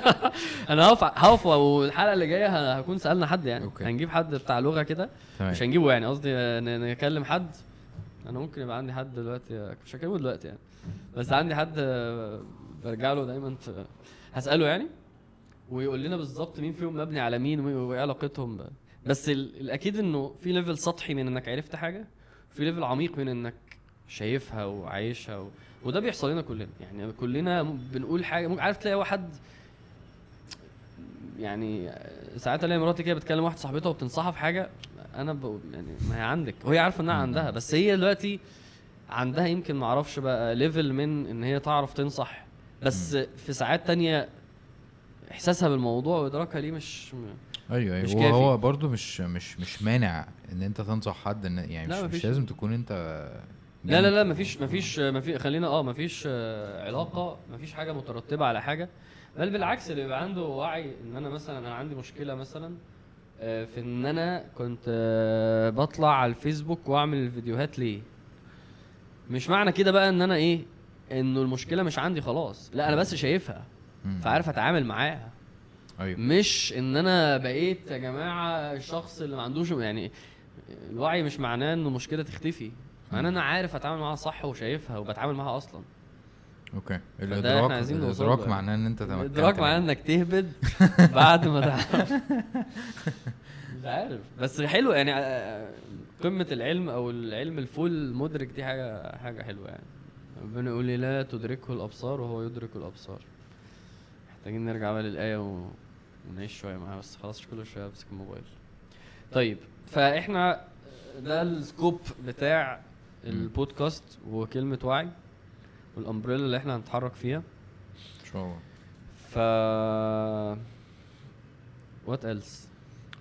أنا هقف هقف والحلقة اللي جاية هكون سألنا حد يعني أوكي. هنجيب حد بتاع لغة كده. مش هنجيبه يعني قصدي نكلم حد أنا ممكن يبقى عندي حد دلوقتي مش هكلمه دلوقتي يعني بس عندي حد برجع له دايما في هسأله يعني؟ ويقول لنا بالظبط مين فيهم مبني على مين وإيه علاقتهم. بس ال- الأكيد إنه في level سطحي من إنك عرفت حاجة في level عميق من إنك شايفها وعايشها و... وده بيحصل لنا كلنا. يعني كلنا بنقول حاجة ممكن عارف تلاقي واحد يعني ساعات ألاقي مراتي كده بتكلم واحدة صاحبتها وبتنصحها في حاجة أنا ب... يعني ما هي عندك. وهي عارفة إنها عندها بس هي دلوقتي عندها يمكن ما أعرفش بقى level من إن هي تعرف تنصح بس في ساعات تانية إحساسها بالموضوع وإدراكها ليه مش م- أيوه مش أيوه كافي. وهو برضو مش مش مش مانع إن أنت تنصح حد إن يعني لا، مش. مش لازم تكون أنت لا لا جامد لا في مفيش. مفيش مفيش خلينا آه مفيش آه، علاقة مفيش حاجة مترتبة على حاجة بل بالعكس اللي بيبقى عنده وعي إن أنا مثلا أنا عندي مشكلة مثلا آه، في إن أنا كنت آه، بطلع على الفيسبوك وأعمل الفيديوهات ليه مش معنى كده بقى إن أنا إيه انه المشكلة مش عندي خلاص. لا أنا بس شايفها. فعارف أتعامل معاها. أيوه. مش إن أنا بقيت يا جماعة الشخص اللي ما عندوش يعني الوعي مش معناه إنه مشكلة تختفي. معناه أنا عارف أتعامل معاها صح وشايفها وبتعامل معاها أصلا. أوكي. الادراك الإدراك. معناه إن أنت تمكنت. الإدراك معناه إنك تهبد بعد ما تعرف مش عارف. بس حلو يعني آه، قمة العلم أو العلم ال full مدرك دي حاجة حاجة حلوة يعني. ربنا يقول لي لا تدركه الأبصار وهو يدرك الأبصار. محتاجين نرجع بقى للآية. ونعيش شوية معاها بس خلاص كل شوية أمسك الموبايل. طيب فإحنا ده ال scope بتاع البودكاست وكلمة وعي والأمبريلا اللي إحنا هنتحرك فيها. إن شاء الله. ف وات ايلس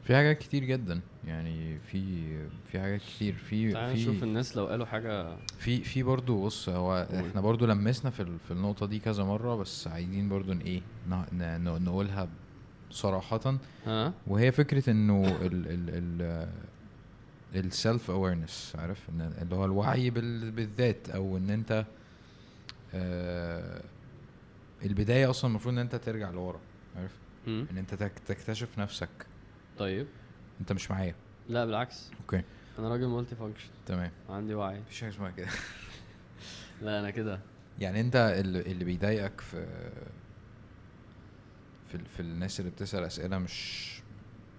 في حاجات كتير جدا. يعني في في حاجات كتير. في تعال في نشوف الناس لو قالوا حاجة. في في برضه بص هو قول. إحنا برضه لمسنا في في النقطة دي كذا مرة بس عايزين برضه إيه نقولها صراحة. ها؟ وهي فكرة انه ال ال ال ال self awareness عارف؟ ان اللي هو الوعي بال- بالذات أو ان انت آه البداية أصلا المفروض ان انت ترجع لورا عارف. ان انت تك- تكتشف نفسك. طيب. انت مش معايا. لا بالعكس. أوكي. أنا راجل multi function تمام. عندي وعي. مفيش حاجة اسمها كده. لا أنا كده. يعني أنت اللي, اللي بيضايقك في في في الناس اللي بتسأل أسئلة مش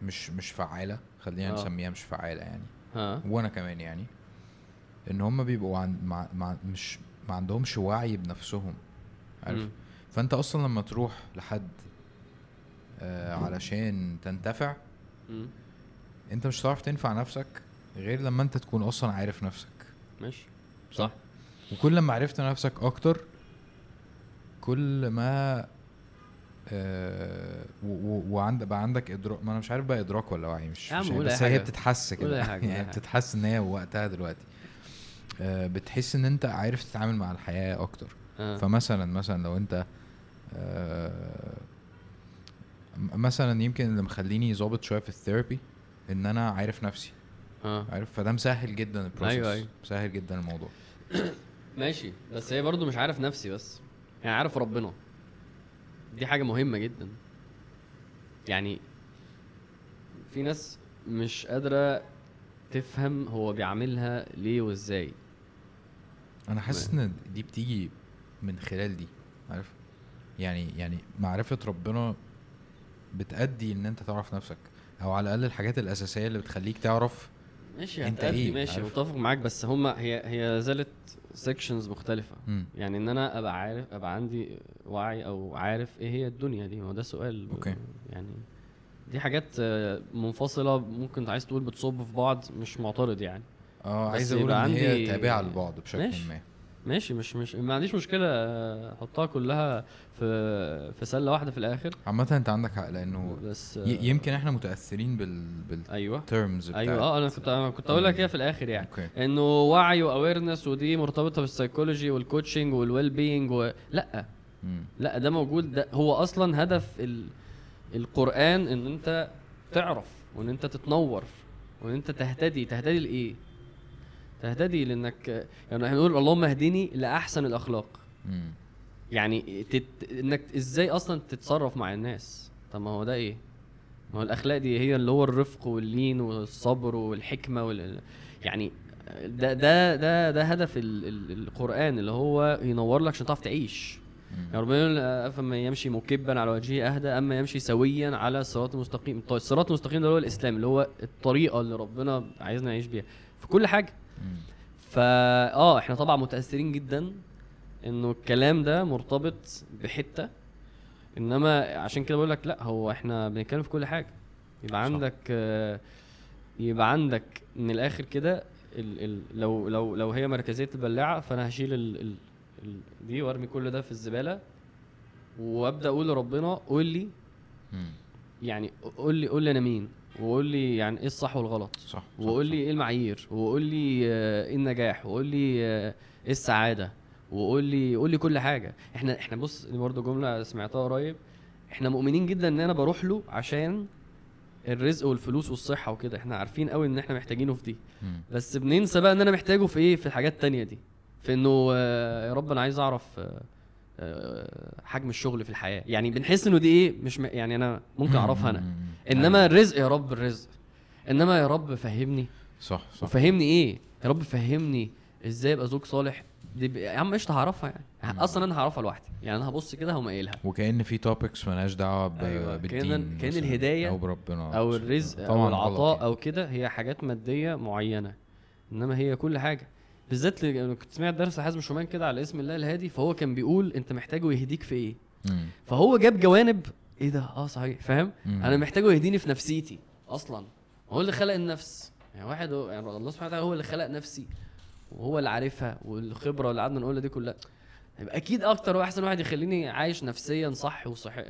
مش مش فعالة. خلينا آه. نسميها مش فعالة يعني. ها وأنا كمان يعني. إن هم بيبقوا عن مع مع مش ما عندهمش وعي بنفسهم. عارف؟ مم. فأنت أصلا لما تروح لحد آه علشان تنتفع مم. انت مش هتعرف تنفع نفسك غير لما انت تكون أصلا عارف نفسك. ماشي. صح. وكل لما عرفت نفسك أكتر كل ما آه وعند بقى عندك ادراك. ما أنا مش عارف بقى ادراك ولا وعي مش, مش أي بس هي. بتتحس كده. يعني. بتتحس إن هي وقتها دلوقتي. آه بتحس إن أنت عارف تتعامل مع الحياة أكتر. آه. فمثلا مثلا لو أنت آه مثلا يمكن اللي مخليني ظابط شوية في ال therapy إن أنا عارف نفسي. آه. عارف؟ فده مسهل جدا ال process أيوة، أيوة. مسهل جدا الموضوع. ماشي. بس هي برضو مش عارف نفسي بس. يعني عارف ربنا. دي حاجة مهمة جدا. يعني في ناس مش قادرة تفهم هو بيعملها ليه وإزاي. أنا حاسس إن دي بتيجي من خلال دي. عارف؟ يعني يعني معرفة ربنا بتأدي إن أنت تعرف نفسك. أو على الأقل الحاجات الأساسية اللي بتخليك تعرف ماشي أنت إيه؟ ماشي؟ متفق معاك بس هما هي هي زالت sections مختلفة مم. يعني إن أنا أبقى عارف أبقى عندي وعي أو عارف إيه هي الدنيا دي ما هو ده سؤال okay. يعني دي حاجات آه، منفصلة ممكن عايز تقول بتصب في بعض مش معترض يعني آه عايز أقول إن هي تابعة لبعض بشكل. ما ماشي مش مش ما عنديش مشكلة آه، أحطها كلها في في سلة واحدة في الآخر. عامة أنت عندك حق لأنه بس ي- يمكن إحنا متأثرين بال أيوه. بال terms أيوه آه أنا كنت أنا كنت أقول لك كده في الآخر يعني. okay. إنه وعي و awareness ودي مرتبطة بالسايكولوجي وال coaching وال well-being و... لأ. مم. لأ ده موجود ده هو أصلا هدف ال... القرآن إن أنت تعرف وإن أنت تتنور وإن أنت تهتدي. تهتدي لإيه؟ تهتدي لأنك يعني إحنا نقول اللهم اهدني لأحسن الأخلاق مم. يعني تت... إنك إزاي أصلا تتصرف مع الناس طب ما هو ده إيه ما هو الأخلاق دي هي اللي هو الرفق واللين والصبر والحكمة وال... يعني ده ده ده ده هدف ال... ال... القرآن اللي هو ينور لك عشان تعرف تعيش. يعني ربنا يقول افما يمشي مكبا على وجهه أهدى أما يمشي سويا على الصراط المستقيم الصراط المستقيم ده اللي هو الإسلام اللي هو الطريقة اللي ربنا عايزنا نعيش بيها في كل حاجة. فا آه إحنا طبعا متأثرين جدا إنه الكلام ده مرتبط بحتة إنما عشان كده بقول لك لا هو إحنا بنتكلم في كل حاجة يبقى. عندك آه، يبقى عندك من الآخر كده ال ال لو لو لو هي مركزية البلاعة فأنا هشيل ال ال ال دي وأرمي كل ده في الزبالة وأبدأ أقول لربنا قول لي. يعني قول لي قول لي أنا مين وقول لي يعني إيه الصح والغلط. صح صح، وقول. لي إيه المعايير. وقول لي آه، إيه النجاح. وقول لي آه، إيه السعادة. وقول لي قول لي كل حاجة. إحنا إحنا بص دي برضه جملة سمعتها قريب. إحنا مؤمنين جدا إن أنا بروح له عشان الرزق والفلوس والصحة وكده. إحنا عارفين قوي إن إحنا محتاجينه في دي. بس بننسى بقى إن أنا محتاجه في إيه؟ في الحاجات التانية دي. في إنه آه، يا رب أنا عايز أعرف حجم الشغل في الحياة. يعني بنحس إنه دي إيه مش م... يعني أنا ممكن أعرفها أنا. إنما الرزق يا رب الرزق. إنما يا رب فهمني. صح صح. وفهمني إيه؟ يا رب فهمني إزاي أبقى زوج صالح. دي. يا عم قشطة هعرفها يعني. أصلا أنا هعرفها لوحدي. يعني أنا هبص كده هقوم قايلها. وكأن في توبكس ملهاش دعوة ب- أيوة، بالدين مثلاً، الهداية أو بربنا. أو. الرزق طبعاً أو العطاء. أو كده هي حاجات مادية معينة. إنما هي كل حاجة. بالذات ل- أنا كنت سمعت درس حازم شومان كده على اسم الله الهادي فهو كان بيقول أنت محتاجه يهديك في إيه؟ مم. فهو جاب جوانب إيه ده؟ آه صحيح فاهم. أنا محتاجه يهديني في نفسيتي أصلا. هو اللي خلق النفس. يعني واحد هو يعني الله سبحانه وتعالى هو اللي خلق نفسي وهو اللي عارفها والخبرة اللي قعدنا نقولها دي كلها. يبقى أكيد أكتر وأحسن واحد يخليني عايش نفسيا صح وصحي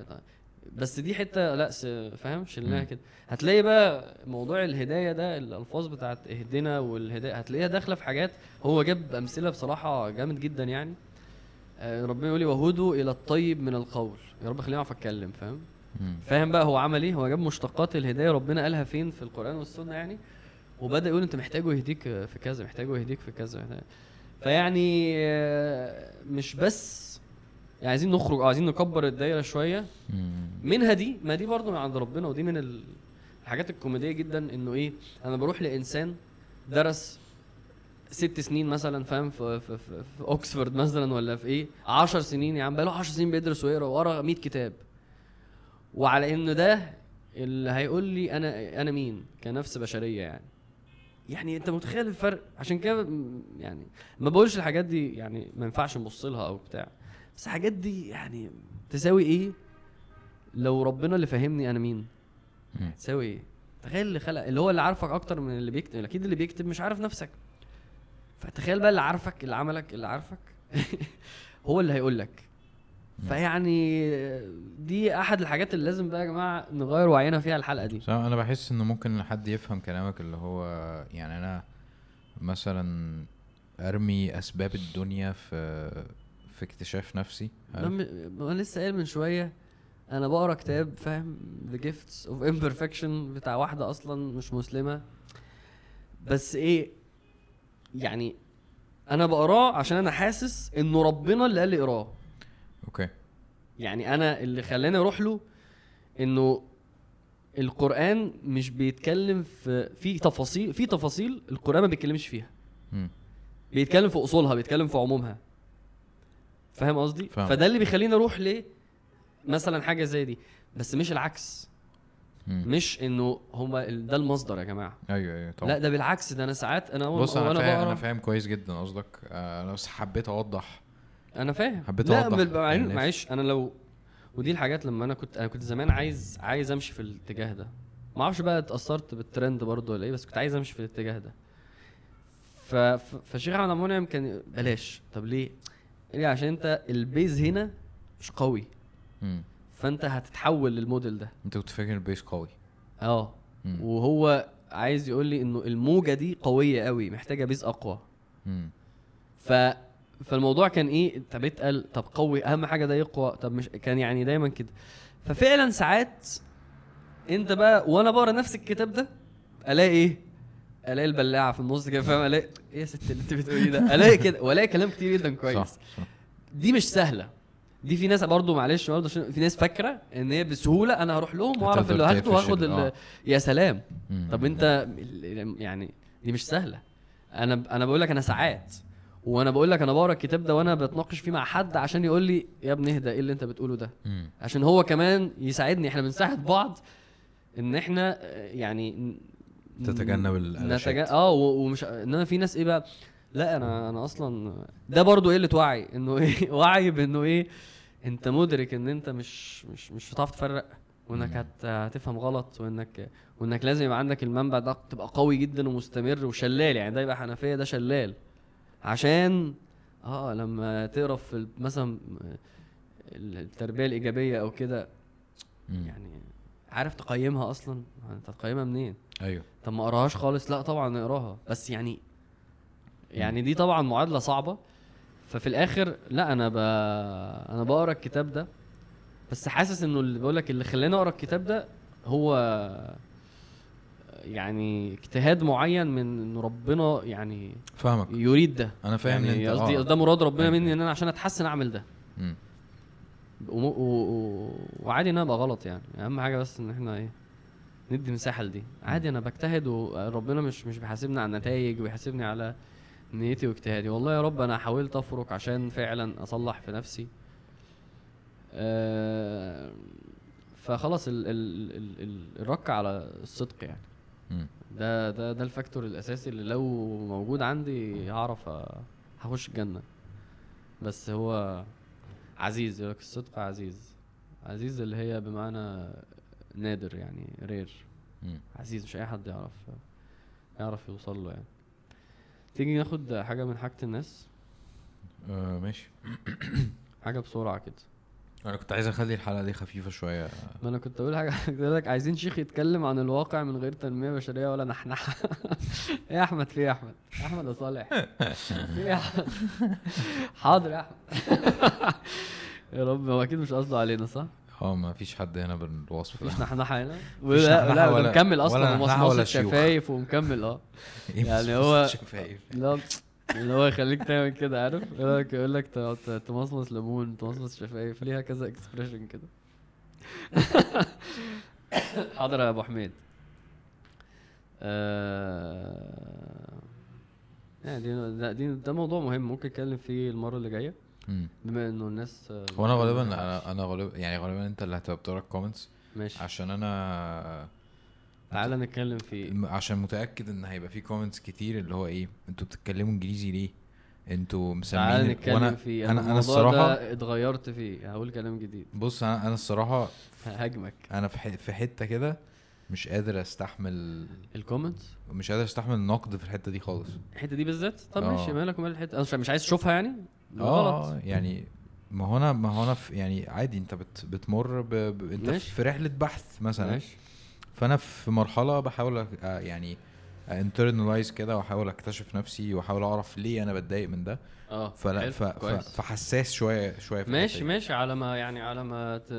بس دي حتة لا فاهم؟ شلناها. كده. هتلاقي بقى موضوع الهدايه ده الألفاظ بتاعت اهدنا والهدايه هتلاقيها داخلة في حاجات هو جاب أمثلة بصراحة جامد جدا يعني. آه، ربنا يقول لي وهدوا إلى الطيب من القول. يا رب خليني أعرف أتكلم فاهم. فاهم بقى هو عمل إيه؟ هو جاب مشتقات الهدايه ربنا قالها فين في القرآن والسنة يعني؟ وبدأ يقول أنت محتاجه يهديك في كذا محتاجه يهديك في كذا. فيعني آه، مش بس يعني عايزين نخرج عايزين نكبر الدايرة شوية. منها دي ما دي برضه من عند ربنا ودي من ال- الحاجات الكوميدية جدا إنه إيه أنا بروح لإنسان درس ست سنين مثلا فاهم في, في, في, في أوكسفورد مثلا ولا في إيه 10 سنين يا عم بقاله 10 سنين بيدرس ويقرأ وقرا 100 كتاب. وعلى إنه ده اللي هيقول لي أنا أنا مين كنفس بشرية يعني. يعني أنت متخيل الفرق؟ عشان كده يعني ما بقولش الحاجات دي يعني ما ينفعش نبص لها أو بتاع. بس الحاجات دي يعني تساوي إيه؟ لو ربنا اللي فهمني أنا مين. تساوي إيه؟ تخيل اللي خلق اللي هو اللي عارفك أكتر من اللي بيكتب أكيد اللي بيكتب مش عارف نفسك. فتخيل بقى اللي عارفك اللي عملك اللي عارفك هو اللي هيقول لك. فيعني دي أحد الحاجات اللي لازم بقى يا جماعة نغير وعينا فيها الحلقة دي. أنا بحس إنه ممكن حد يفهم كلامك اللي هو يعني أنا مثلا أرمي أسباب الدنيا في في اكتشاف نفسي؟ م- أنا لسه قايل من شوية أنا بقرأ كتاب فاهم؟ The Gifts of Imperfection بتاع واحدة أصلا مش مسلمة. بس إيه يعني أنا بقراه عشان أنا حاسس إنه ربنا اللي قال لي اقراه. أوكي. يعني أنا اللي خلاني أروح له إنه القرآن مش بيتكلم في في تفاصيل في تفاصيل القرآن ما بيتكلمش فيها. مم. بيتكلم في أصولها بيتكلم في عمومها. فاهم قصدي؟ فاهم. فده اللي بيخليني أروح ليه مثلا حاجة زي دي. بس مش العكس. مم. مش إنه هما ده المصدر يا جماعة. أيوه أيوه طبعا. لا ده بالعكس ده أنا ساعات أنا أول- بص أنا فاهم أنا فاهم كويس جدا قصدك. آه، أنا بس حبيت أوضح. أنا فاهم. حبيت لا أوضح بال- معلش- أنا لو ودي الحاجات لما أنا كنت أنا كنت زمان عايز عايز أمشي في الاتجاه ده. ما أعرفش بقى اتأثرت بالترند برضه ولا إيه بس كنت عايز أمشي في الاتجاه ده. ف... ف... فالشيخ احمد عبد المنعم كان بلاش. طب ليه؟ قال لي عشان أنت ال base هنا مش قوي. مم. فأنت هتتحول للموديل ده. أنت كنت فاكر البيس قوي. آه. وهو عايز يقول لي إنه الموجة دي قوية قوي محتاجة بيز أقوى. مم. ف فالموضوع كان إيه؟ طب اتقل طب قوي أهم حاجة ده يقوى. طب مش كان يعني دايما كده. ففعلا ساعات أنت بقى وأنا بقرأ نفس الكتاب ده ألاقي إيه؟ ألاقي البلاعة في النص كده فاهم؟ الاقي إيه يا ست اللي أنت بتقولي ده؟ ألاقي كده وألاقي كلام كتير جدا كويس. صح. دي مش سهلة. دي في ناس برضو معلش برضو عشان في ناس فاكرة إن هي بسهولة أنا هروح لهم وأعرف اللي هاخده وآخد آه. يا سلام. مم. طب أنت يعني دي مش سهلة. أنا أنا بقول لك أنا ساعات وأنا بقول لك أنا بقرأ الكتاب ده وأنا بتناقش فيه مع حد عشان يقول لي يا ابني اهدى إيه اللي أنت بتقوله ده. عشان هو كمان يساعدني. إحنا بنساعد بعض إن إحنا يعني تتجنب القلاشات. نتجا... آه ومش إنما في ناس إيه بقى؟ لا أنا أنا أصلا ده برضو قلة وعي إنه إيه؟ وعي بإنه إيه؟ أنت مدرك إن أنت مش مش مش هتعرف تفرق وإنك. هت... هتفهم غلط وانك وإنك لازم يبقى عندك المنبع ده تبقى قوي جدا ومستمر وشلال. يعني ده يبقى حنفية ده شلال. عشان آه لما تقرأ في مثلا التربية الإيجابية أو كده. يعني عارف تقيمها أصلا؟ أنت تقيمها منين؟ أيوه. طب ما اقراهاش خالص؟ لا طبعا اقراها. بس يعني يعني دي طبعا معادلة صعبة. ففي الآخر لا أنا ب... أنا بقرأ الكتاب ده. بس حاسس إنه اللي بقول لك اللي خلاني أقرأ الكتاب ده هو يعني اجتهاد معين من ان ربنا يعني فاهمك. يريد ده. أنا فاهم يعني انت قصدي آه. ده مراد ربنا أيوة. مني إن أنا عشان أتحسن أعمل ده. وعادي إن أنا أبقى غلط يعني. أهم حاجة بس إن إحنا إيه ندي مساحة لدي. عادي أنا بجتهد وربنا مش مش بيحاسبني على النتائج ويحاسبني على نيتي واجتهادي. والله يا رب أنا حاولت أفرك عشان فعلا أصلح في نفسي. آه فخلاص ال ال ال ال الرك على الصدق يعني. ده ده ده ال factor الأساسي اللي لو موجود عندي هعرف هخش الجنة. بس هو عزيز يقول لك الصدق عزيز. عزيز اللي هي بمعنى نادر يعني rare مم. عزيز مش أي حد يعرف يعرف يوصل له يعني. تيجي ناخد حاجة من حاجة الناس؟ آه ماشي. حاجة بسرعة كده. أنا كنت عايز أخلي الحلقة دي خفيفة شوية. ما أنا كنت أقول حاجة لك عايزين شيخ يتكلم عن الواقع من غير تنمية بشرية ولا نحنحة. إيه يا أحمد؟ في إيه يا أحمد؟ أحمد يا صالح. في إيه يا أحمد؟ حاضر يا أحمد. يا رب هو أكيد مش قصده علينا صح؟ آه ما فيش حد هنا بالوصف مفيش ده. نحنحه هنا؟ ولا لا ولا- ولا أصلا نحنحة ولا ومصمصة شيوخ. شفايف ومكمل آه. إيه يعني هو- لا اللي هو يخليك تعمل كده عارف؟ يقول لك تمصمص ليمون تمصمص شفايف ليها كذا expression كده. حاضر يا أبو حميد. آه... يعني دي ده, ده موضوع مهم ممكن نتكلم فيه المرة اللي جاية. بما انه الناس آه، هو أنا ممكن غالبا أنا أنا غالبا يعني غالبا أنت اللي هتبقى بتقرأ ال comments ماشي. عشان أنا تعالى نتكلم فيه م- عشان متأكد إن هيبقى في comments كتير اللي هو إيه أنتوا بتتكلموا إنجليزي ليه؟ أنتوا مسميين تعالى ال- نتكلم فيه أنا أنا الصراحه ده اتغيرت فيه. هقول كلام جديد. بص أنا أنا الصراحة هاجمك أنا في ح- في حتة كده مش قادر أستحمل ال comments مش قادر أستحمل النقد في الحتة دي خالص. الحتة دي بالذات؟ طب آه. ماشي مالك ومال الحتة؟ أصلاً مش عايز تشوفها يعني؟ آه غلط. يعني ما هو أنا ما هو أنا في يعني عادي أنت بت بتمر ب... ب... أنت ماشي. في رحلة بحث مثلا. ماشي. فأنا في مرحلة بحاول آه يعني انترنلايز كده وأحاول أكتشف نفسي وأحاول أعرف ليه أنا بتضايق من ده. آه فلا ف... فحساس شوية شوية في ماشي. ماشي. على ما يعني على ما ت...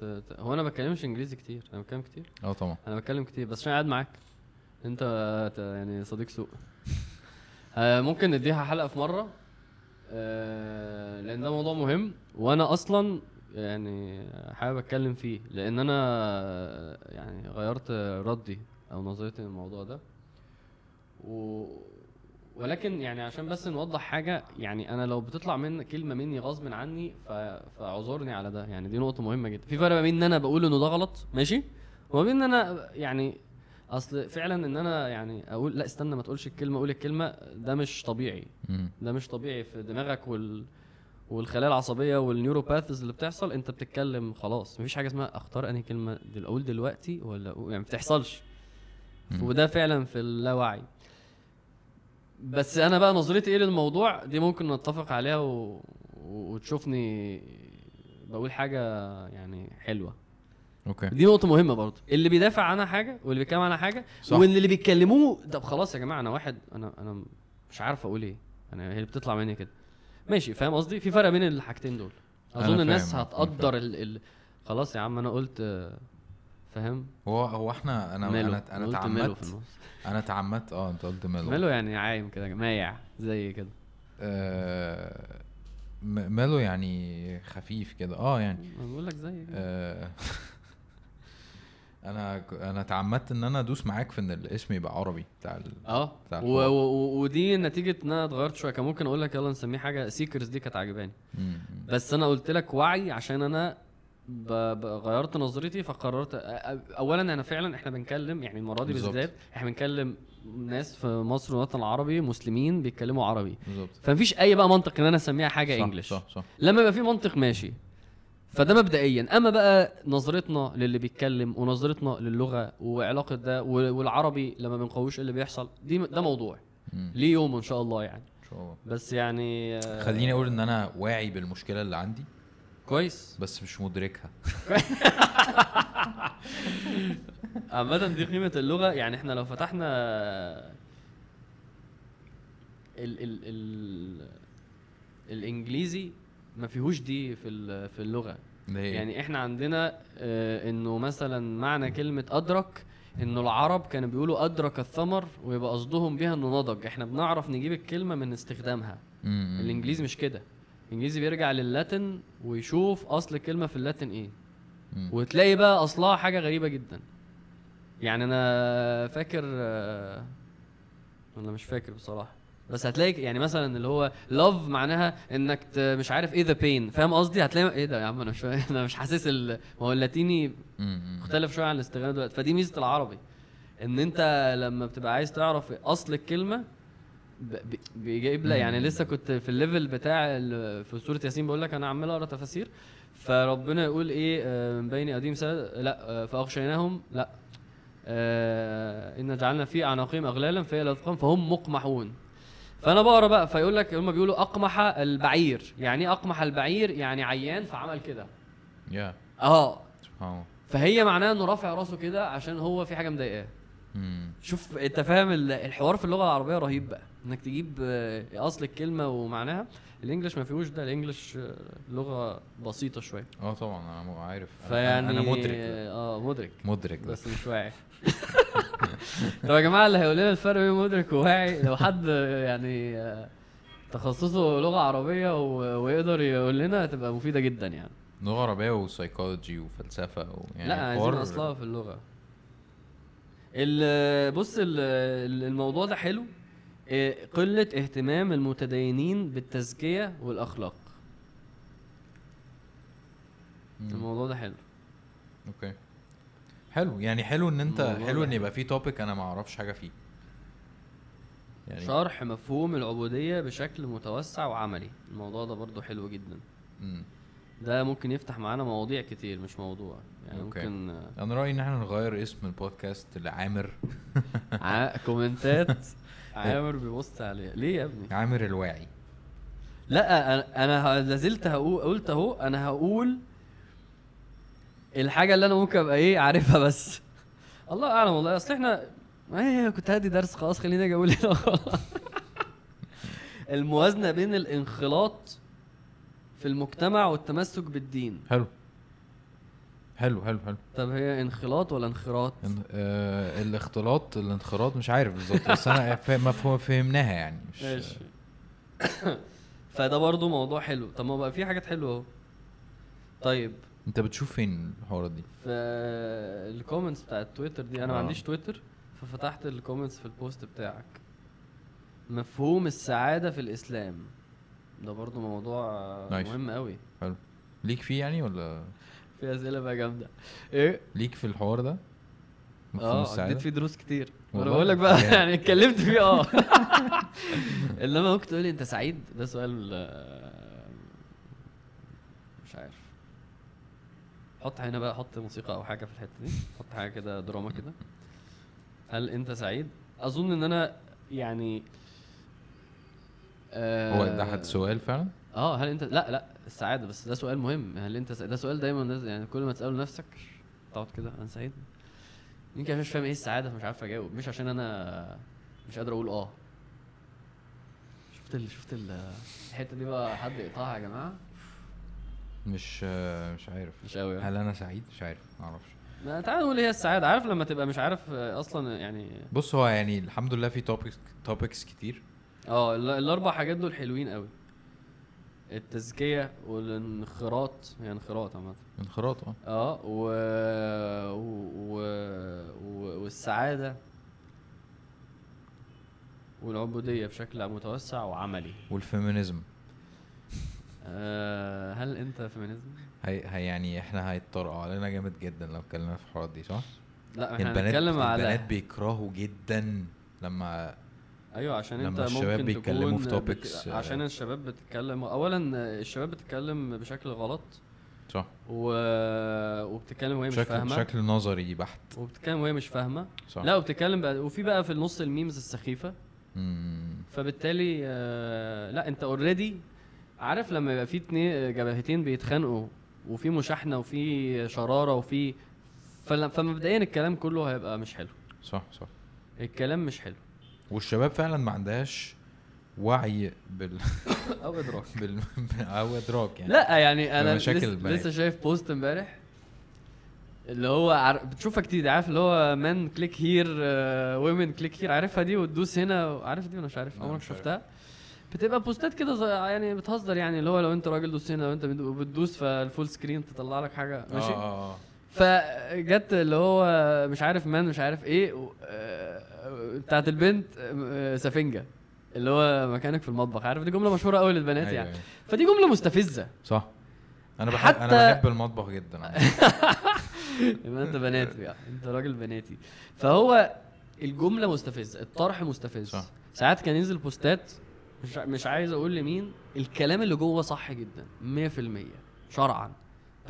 ت... ت... هو أنا ما بتكلمش إنجليزي كتير. أنا بتكلم كتير؟ آه طبعا. أنا بتكلم كتير بس عشان قاعد معاك. أنت يعني صديق سوء. آه، ممكن نديها حلقة في مرة؟ آه، لأن ده موضوع مهم وأنا أصلا يعني حابب أتكلم فيه لأن أنا يعني غيرت ردي أو نظرتي للموضوع ده و... ولكن يعني عشان بس نوضح حاجة يعني أنا لو بتطلع من كلمة مني غصب عني. فأعذرني على ده يعني دي نقطة مهمة جدا في فرق بين إن أنا بقول إنه ده غلط ماشي وما بين إن أنا يعني أصل فعلا إن أنا يعني أقول لأ استنى ما تقولش الكلمة قول الكلمة ده مش طبيعي. ده مش طبيعي في دماغك وال والخلايا العصبية والنيوروباثز اللي بتحصل أنت بتتكلم خلاص مفيش حاجة اسمها أختار أنهي كلمة دل أقول دلوقتي ولا أقول- يعني ما بتحصلش. وده فعلا في اللاوعي بس أنا بقى نظرتي إيه للموضوع دي ممكن نتفق عليها. و- وتشوفني بقول حاجة يعني حلوة okay. دي نقطة مهمة برضه. اللي بيدافع عنها حاجة واللي بيتكلم عنها حاجة صح. وان اللي بيتكلموه طب خلاص يا جماعة أنا واحد أنا أنا مش عارف أقول إيه. أنا هي اللي بتطلع مني كده. ماشي فاهم قصدي؟ في فرق بين الحاجتين دول. أظن الناس هتقدر ال... ال... خلاص يا عم أنا قلت فاهم؟ هو هو إحنا أنا mellow أنا أنا تعمدت أنا تعمدت آه أنت قلت mellow mellow يعني عايم كده مايع زي كده. آه م- ميلو يعني خفيف كده. آه يعني. بقول لك زي كده. آه أنا أنا تعمدت إن أنا أدوس معاك في إن الاسم يبقى عربي بتاع ال... آه. بتاع و... و... ودي نتيجة إن أنا اتغيرت شوية. كان ممكن أقول لك يلا نسميه حاجة سيكرز دي كانت عجباني. بس أنا قلت لك وعي عشان أنا ب... ب... غيرت نظرتي فقررت اولا أنا فعلا إحنا بنكلم يعني المرة دي. بالذات إحنا بنكلم ناس في مصر والوطن العربي مسلمين بيتكلموا عربي. بالظبط. فمفيش أي بقى منطق إن أنا أسميها حاجة صح، إنجلش. صح صح. لما يبقى في منطق ماشي. فده مبدئيا. أما بقى نظرتنا للي بيتكلم ونظرتنا للغة وعلاقة ده والعربي لما بنقوش إيه اللي بيحصل دي ده موضوع. ليه يوم إن شاء الله يعني. إن شاء الله. بس يعني خليني أقول إن أنا واعي بالمشكلة اللي عندي. كويس. بس مش مدركها. عامة دي قيمة اللغة. يعني إحنا لو فتحنا ال ال ال الإنجليزي ما فيهوش دي في في اللغة. هي يعني إحنا عندنا آه إنه مثلا معنى كلمة أدرك إنه العرب كانوا بيقولوا أدرك الثمر ويبقى قصدهم بيها إنه نضج. إحنا بنعرف نجيب الكلمة من استخدامها. مم،. الإنجليزي مش كده. الإنجليزي بيرجع للاتن ويشوف أصل الكلمة في اللاتن إيه. مم. وتلاقي بقى أصلها حاجة غريبة جدا. يعني أنا فاكر آه، ولا مش فاكر بصراحة. بس هتلاقي يعني مثلا اللي هو لاف معناها إنك مش عارف إيه ذا بين فاهم قصدي؟ هتلاقي إيه ده يا عم؟ أنا مش أنا مش حاسس ال... ما هو اللاتيني. مختلف شوية عن الاستخدام دلوقتي. فدي ميزة العربي إن أنت لما بتبقى عايز تعرف أصل الكلمة بيجيب لك يعني. لسه كنت في الليفل بتاع في سورة ياسين بقول لك أنا عمال أقرأ تفاسير. فربنا يقول إيه آه، من بين أيديهم سد لا آه، فأغشيناهم لا آه، إن جعلنا في أعناقهم اغلالا فهي الاذقان فهم مقمحون. فانا بقرا بقى فيقول لك هم بيقولوا اقمح البعير. يعني إيه اقمح البعير؟ يعني عيان فعمل كده. يا آه. سبحان الله. فهي معناها إنه رافع راسه كده عشان هو في حاجة مضايقاه. شوف أنت فاهم ال- الحوار في اللغة العربية رهيب بقى. إنك تجيب آه، أصل الكلمة ومعناها. الإنجليش ما فيهوش ده الإنجليش آه، لغة بسيطة شوية. آه طبعا أنا عارف. أنا- فيعني أنا مدرك. آه مدرك. مدرك. بس مش واعي. طب يا جماعة اللي هيقول لنا الفرق بين مدرك وواعي لو حد آه، يعني آه، تخصصه لغة عربية. ويقدر يقول لنا هتبقى مفيدة جدا يعني. لغة عربية وسايكولوجي وفلسفة و يعني لا عايزين أصلها في اللغة. ال- بص ال- ال- الموضوع ده حلو. إيه، قلة اهتمام المتدينين بالتزكية والأخلاق. الموضوع ده حلو. okay. حلو. يعني حلو إن أنت حلو إن. يبقى في topic أنا ما أعرفش حاجة فيه. يعني شرح مفهوم العبودية بشكل متوسع وعملي. الموضوع ده برضو حلو جدا. مم. ده ممكن يفتح معانا مواضيع كتير مش موضوع. يعني okay. ممكن أنا رأيي إن إحنا نغير اسم البودكاست لعامر. ع... كومنتات. عامر بيبص عليها ليه يا ابني؟ عامر الواعي. لا أنا أنا لازلت هقول قلت أهو أنا هقول الحاجة اللي أنا ممكن أبقى إيه عارفها بس. الله أعلم والله. أصل إحنا إيه كنت هادي درس خلاص خليني أجي أقول الموازنة بين الانخلاط في المجتمع والتمسك بالدين. حلو. حلو حلو حلو. طب هي انخلاط ولا انخراط؟ ان- آه الاختلاط الانخراط مش عارف بالظبط بس أنا مفهوم فهمناها يعني مش ماشي. فده برضو موضوع حلو. طب ما بقى في حاجات حلوة أهو. طيب. انت بتشوف فين الحوارات دي؟ في الكومنتس بتاعت تويتر دي. أنا ما آه. عنديش تويتر ففتحت ال comments في ال post بتاعك. مفهوم السعادة في الإسلام. ده برضو موضوع nice. مهم قوي حلو. ليك فيه يعني ولا؟ في أسئلة بقى جامدة. إيه؟ ليك في الحوار ده؟ مفهوم آه؟ اديت فيه دروس كتير. أنا والله؟ بقول لك بقى. يعني اتكلمت فيه آه. انما ممكن تقول لي أنت سعيد؟ ده سؤال آه، مش عارف. حط هنا بقى حط موسيقى أو حاجة في الحتة دي. حط حاجة كده دراما كده. هل أنت سعيد؟ أظن إن أنا يعني آه هو ده حد سؤال فعلا؟ آه هل أنت لا لا السعادة بس ده سؤال مهم. هل أنت سعيد؟ ده سؤال دايما يعني كل ما تسأله نفسك تقعد كده أنا سعيد؟ يمكن عشان مش فاهم إيه السعادة فمش عارف أجاوب. مش عشان أنا مش قادر أقول آه. شفت ال... شفت ال... الحتة دي بقى حد يقطعها يا جماعة؟ مش آه مش عارف. مش قوي هل أنا سعيد؟ مش عارف ما أعرفش. ما تعال نقول هي السعادة. عارف لما تبقى مش عارف آه، أصلا يعني بص هو يعني الحمد لله في topics topics كتير. آه ال- الأربع حاجات دول حلوين قوي. التزكية والانخراط يعني انخراط عامة. انخراط آه. آه و... و... و... و... والسعادة والعبودية بشكل متوسع وعملي. وال feminism. آه هل انت feminism؟ هي, هي يعني إحنا هيتطرقوا علينا جامد جدا لو اتكلمنا في الحوارات دي صح؟ لا إحنا البنات هنتكلم على البنات بيكرهوا جدا لما أيوه عشان لما انت الشباب ممكن بيتكلموا في topics، عشان آه. الشباب بتتكلم اولا الشباب بتتكلم بشكل غلط صح و... وبتتكلم وهي مش شكل فاهمة شكل نظري بحت وبتتكلم وهي مش فاهمة صح لا وبتتكلم بقى وفي بقى في النص ال memes السخيفة مم. فبالتالي آه لا انت already عارف لما يبقى في اتنين جبهتين بيتخانقوا وفي مشاحنة وفي شرارة وفي فل- فمبدئيا الكلام كله هيبقى مش حلو. صح صح. الكلام مش حلو. والشباب فعلا ما عندهاش وعي بال, أو إدراك. بال... أو إدراك يعني. لا يعني أنا لسه. لسه شايف post امبارح اللي هو عار... بتشوفها كتير عارف اللي هو man click here women click here عارفها دي وتدوس هنا عارف دي ولا مش عارف؟ عمرك. شفتها؟ بتبقى post ات كده يعني بتهزر يعني اللي هو لو انت راجل دوس هنا لو انت بتدو- بتدوس فال full screen تطلع لك حاجة ماشي؟ آه آه. فجت اللي هو مش عارف man مش عارف إيه آه، بتاعت البنت آه، سفنجة اللي هو مكانك في المطبخ عارف؟ دي جملة مشهورة قوي للبنات أيوة، يعني. أيوة. فدي جملة مستفزة. صح. أنا بحب حتى- أنا بحب المطبخ جدا. يبقى انت بناتي يعني انت راجل بناتي. فهو الجملة مستفزة الطرح مستفز. صح. ساعات كان ينزل بوستات مش مش عايز أقول لمين الكلام اللي جوه صح جدا 100% شرعا.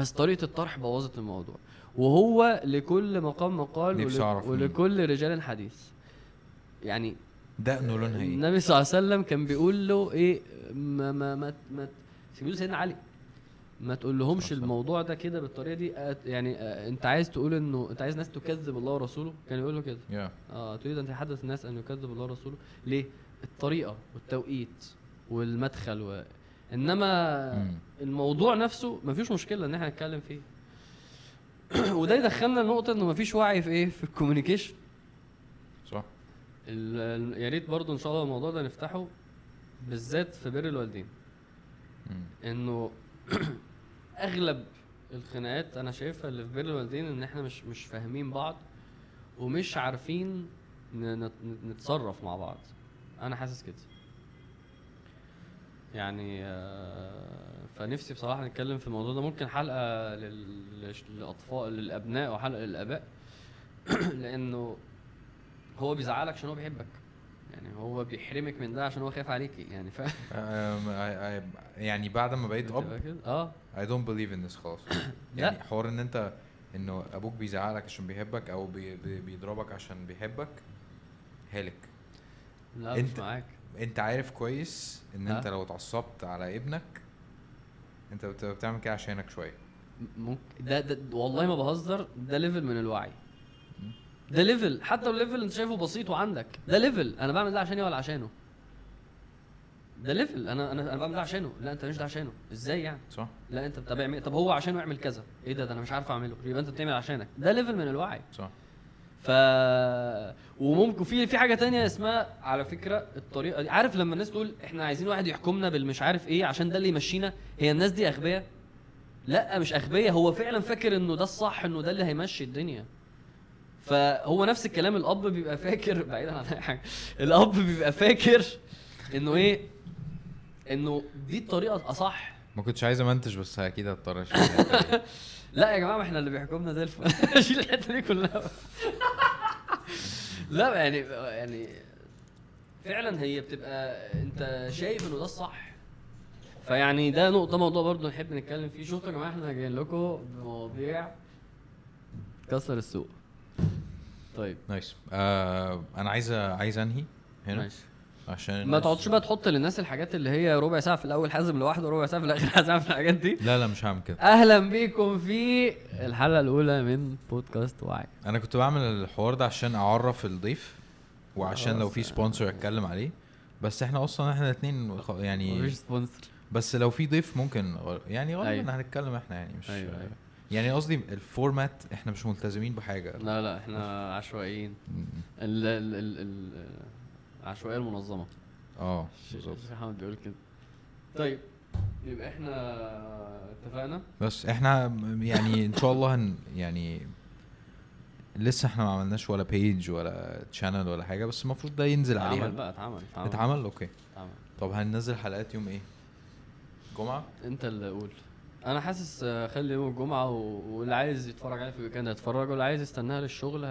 بس طريقة الطرح بوظت الموضوع. وهو لكل مقام مقال نفسي ول- أعرف مين. ولكل رجال حديث. يعني دقنه لونها إيه؟ النبي صلى الله عليه وسلم كان بيقول له إيه ما ما ما, ما سيبوا سيدنا علي. ما تقول لهمش. الموضوع ده كده بالطريقة دي. يعني أنت عايز تقول إنه أنت عايز ناس تكذب الله ورسوله؟ كان يقول له كده. يا آه تريد أن تحدث الناس أن يكذب الله ورسوله؟ ليه؟ الطريقة والتوقيت والمدخل و... إنما مم. الموضوع نفسه مفيش مشكلة إن إحنا نتكلم فيه. وده يدخلنا لنقطة إنه مفيش وعي في إيه؟ في ال communication. صح. يا ريت برضو إن شاء الله الموضوع ده نفتحه بالذات في بر الوالدين. إنه أغلب الخناقات أنا شايفها اللي في بر الوالدين إن إحنا مش مش فاهمين بعض ومش عارفين نتصرف مع بعض. أنا حاسس كده. يعني آه، فنفسي بصراحة نتكلم في الموضوع ده. ممكن حلقة لل- للأطفال للأبناء وحلقه للآباء. لأنه هو بيزعلك عشان هو بيحبك. يعني هو بيحرمك من ده عشان هو خايف عليكي. يعني I- يعني بعد ما بقيت أب؟ آه. I don't believe in this خلاص. يعني حوار إن أنت إنه أبوك بيزعلك عشان بيحبك أو بي بي بيضربك عشان بيحبك هالك لا مش انت- معاك. انت عارف كويس ان؟ انت لو اتعصبت على ابنك انت بت- بتعمل كده عشانك شوية. ممكن ده, ده والله ما بهزر ده level من الوعي. ده level حتى لو level انت شايفه بسيط وعندك ده level أنا بعمل ده عشاني ولا عشانه؟ ده level أنا أنا أنا بعمل ده عشانه. لا انت مش ده عشانه. إزاي يعني؟ صح. لا انت طب طب هو عشانه يعمل كذا. إيه ده؟ ده أنا مش عارف اعمله. يبقى انت بتعمل عشانك. ده level من الوعي. صح. ف وممكن في في حاجة تانية اسمها على فكرة الطريقة دي. عارف لما الناس تقول إحنا عايزين واحد يحكمنا بالمش عارف إيه عشان ده اللي يمشينا هي الناس دي أغبياء؟ لأ مش أغبياء. هو فعلا فاكر إنه ده الصح إنه ده اللي هيمشي الدنيا. فهو نفس الكلام الأب بيبقى فاكر بعيدا عن أي حاجة الأب بيبقى فاكر إنه إيه؟ إنه دي الطريقة الأصح. ما كنتش عايز امنتج بس أكيد هضطر. لا يا جماعة ما إحنا اللي بيحكمنا زي الفل. شيل الحتة دي كلها. لا يعني يعني فعلا هي بتبقى أنت شايف إنه ده الصح. فيعني ده نقطة موضوع برضه نحب نتكلم فيه. شفتوا يا جماعة إحنا جايين لكم بمواضيع كسر السوق. طيب. nice آه أنا عايز عايز أنهي هنا؟ ماشي. عشان ما تقعدش بقى تحط للناس الحاجات اللي هي ربع ساعة في الأول حازم لوحده وربع ساعة في الآخر حازم في الحاجات دي. لا لا مش هعمل كده. أهلا بيكم في الحلقة الأولى من بودكاست وعي أنا كنت بعمل الحوار ده عشان أعرف الضيف وعشان لو في. sponsor أتكلم عليه. بس إحنا أصلا إحنا الاثنين يعني مفيش sponsor بس لو في ضيف ممكن يعني غالبا أيوة. هنتكلم إحنا يعني مش أيوة، أيوة. يعني قصدي ال format إحنا مش ملتزمين بحاجة. لا لا إحنا عشوائيين. ال ال ال العشوائيه المنظمة. آه الشيخ بالظبط. محمد بيقول كده. طيب. يبقى إحنا اتفقنا؟ بس إحنا يعني إن شاء الله هن يعني لسه إحنا ما عملناش ولا page ولا channel ولا حاجة بس المفروض ده ينزل عليها. اتعمل بقى اتعمل اتعمل. اتعمل؟ okay. اتعمل. طب هننزل حلقات يوم إيه؟ جمعة؟ أنت اللي قول. أنا حاسس آه، خلي يوم الجمعة. واللي عايز يتفرج عليها في ال weekend هيتفرج واللي عايز يستناها للشغل.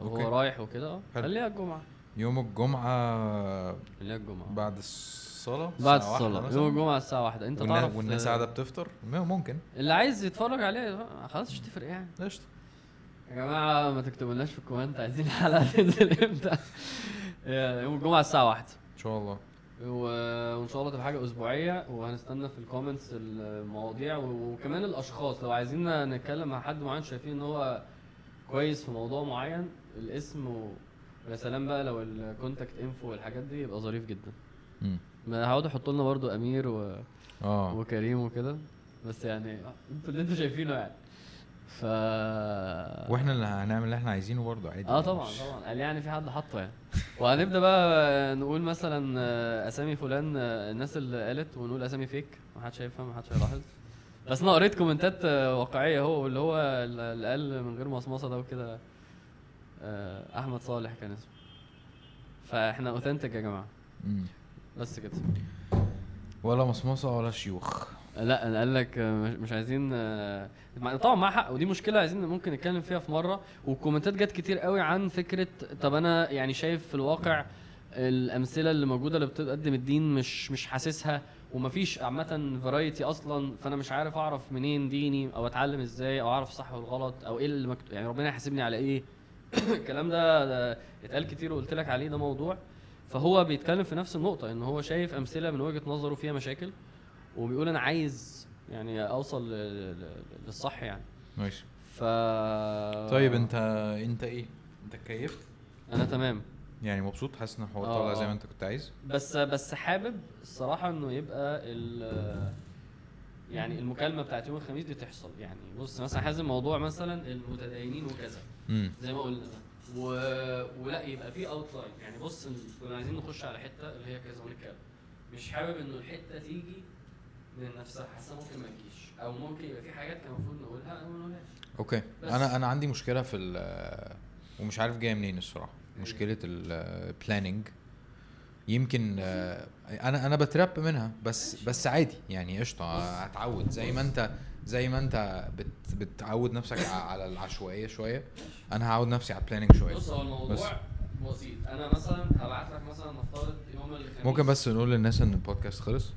وهو رايح وكده. آه حلو. خليها الجمعة. يوم الجمعة خليها الجمعة. بعد الصلاة؟ بعد الصلاة؟ يوم الجمعة الساعة واحدة. انت والنا- تعرف والناس آه، قاعدة بتفطر؟ م- ممكن. اللي عايز يتفرج عليها خلاص مش تفرق يعني. قشطة. يا جماعة ما تكتبولناش في ال comment عايزين الحلقة تنزل إمتى؟ يوم الجمعة الساعة واحدة. إن شاء الله. وإن شاء الله تبقى حاجة أسبوعية وهنستنى في ال comments المواضيع وكمان الأشخاص. لو عايزين نتكلم مع حد معين شايفين إن هو كويس في موضوع معين الاسم و... ويا سلام بقى لو ال contact info والحاجات دي يبقى ظريف جدا. مم. ما هقعدوا يحطوا لنا برضو أمير و... آه. وكريم وكده بس يعني أنتوا اللي أنتوا شايفينه يعني. ف وإحنا اللي هنعمل اللي إحنا عايزينه برضه عادي آه يعني طبعا مش- طبعا. قال يعني في حد حاطه يعني. وهنبدأ بقى نقول مثلا آه، أسامي فلان آه، الناس اللي قالت ونقول أسامي فيك محدش هيفهم محدش هيلاحظ. بس أنا قريت كومنتات آه، واقعية هو اللي هو اللي قال من غير مصمصة ده وكده. آه، أحمد صالح كان اسمه. فإحنا اوثنتك يا جماعة. مم. بس كده. ولا مصمصه ولا شيوخ. لا أنا قال لك آه، مش عايزين آه، مع- طبعا معاه حق ودي مشكلة عايزين ممكن نتكلم فيها في مرة. والكومنتات جت كتير قوي عن فكرة طب أنا يعني شايف في الواقع الأمثلة اللي موجودة اللي بتقدم الدين مش مش حاسسها ومفيش عامة فرايتي أصلا فأنا مش عارف أعرف منين ديني أو أتعلم إزاي أو أعرف الصح والغلط أو إيه اللي مكتوب يعني ربنا يحاسبني على إيه. الكلام ده, ده اتقال كتير وقلت لك عليه ده موضوع. فهو بيتكلم في نفس النقطة إن هو شايف أمثلة من وجهة نظره فيها مشاكل وبيقول أنا عايز يعني أوصل للصح يعني. ماشي. ف طيب أنت أنت إيه؟ أنت اتكيفت أنا تمام. يعني مبسوط؟ حاسس إن الحوار آه، طالع زي آه. ما أنت كنت عايز؟ بس بس حابب الصراحة إنه يبقى ال يعني المكالمة بتاعت يوم الخميس دي تحصل. يعني بص مثلا حازم موضوع مثلا المتدينين وكذا. زي ما قلنا. و... ولا يبقى في outline يعني بص كنا عايزين نخش على حتة اللي هي كذا ونتكلم مش حابب إنه الحتة تيجي من نفسها. حاسة ممكن ما تجيش. أو ممكن يبقى في حاجات كان المفروض نقولها أو ما نقولهاش. okay. أنا أنا عندي مشكلة في ال ومش عارف جاية منين الصراحة. مشكلة ال planning يمكن آه، أنا أنا بهرب منها. بس بس عادي. يعني قشطة. هتعود. زي ما أنت زي ما انت بت بتعود نفسك على العشوائية شوية. أنا هعود نفسي على البلاننج شوية. بص هو الموضوع بسيط. أنا مثلا هبعت لك مثلا نفترض يوم الخميس. ممكن بس نقول للناس إن البودكاست خلص؟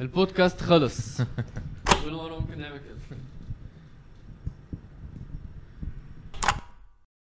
البودكاست خلص. مره ممكن نعمل كده.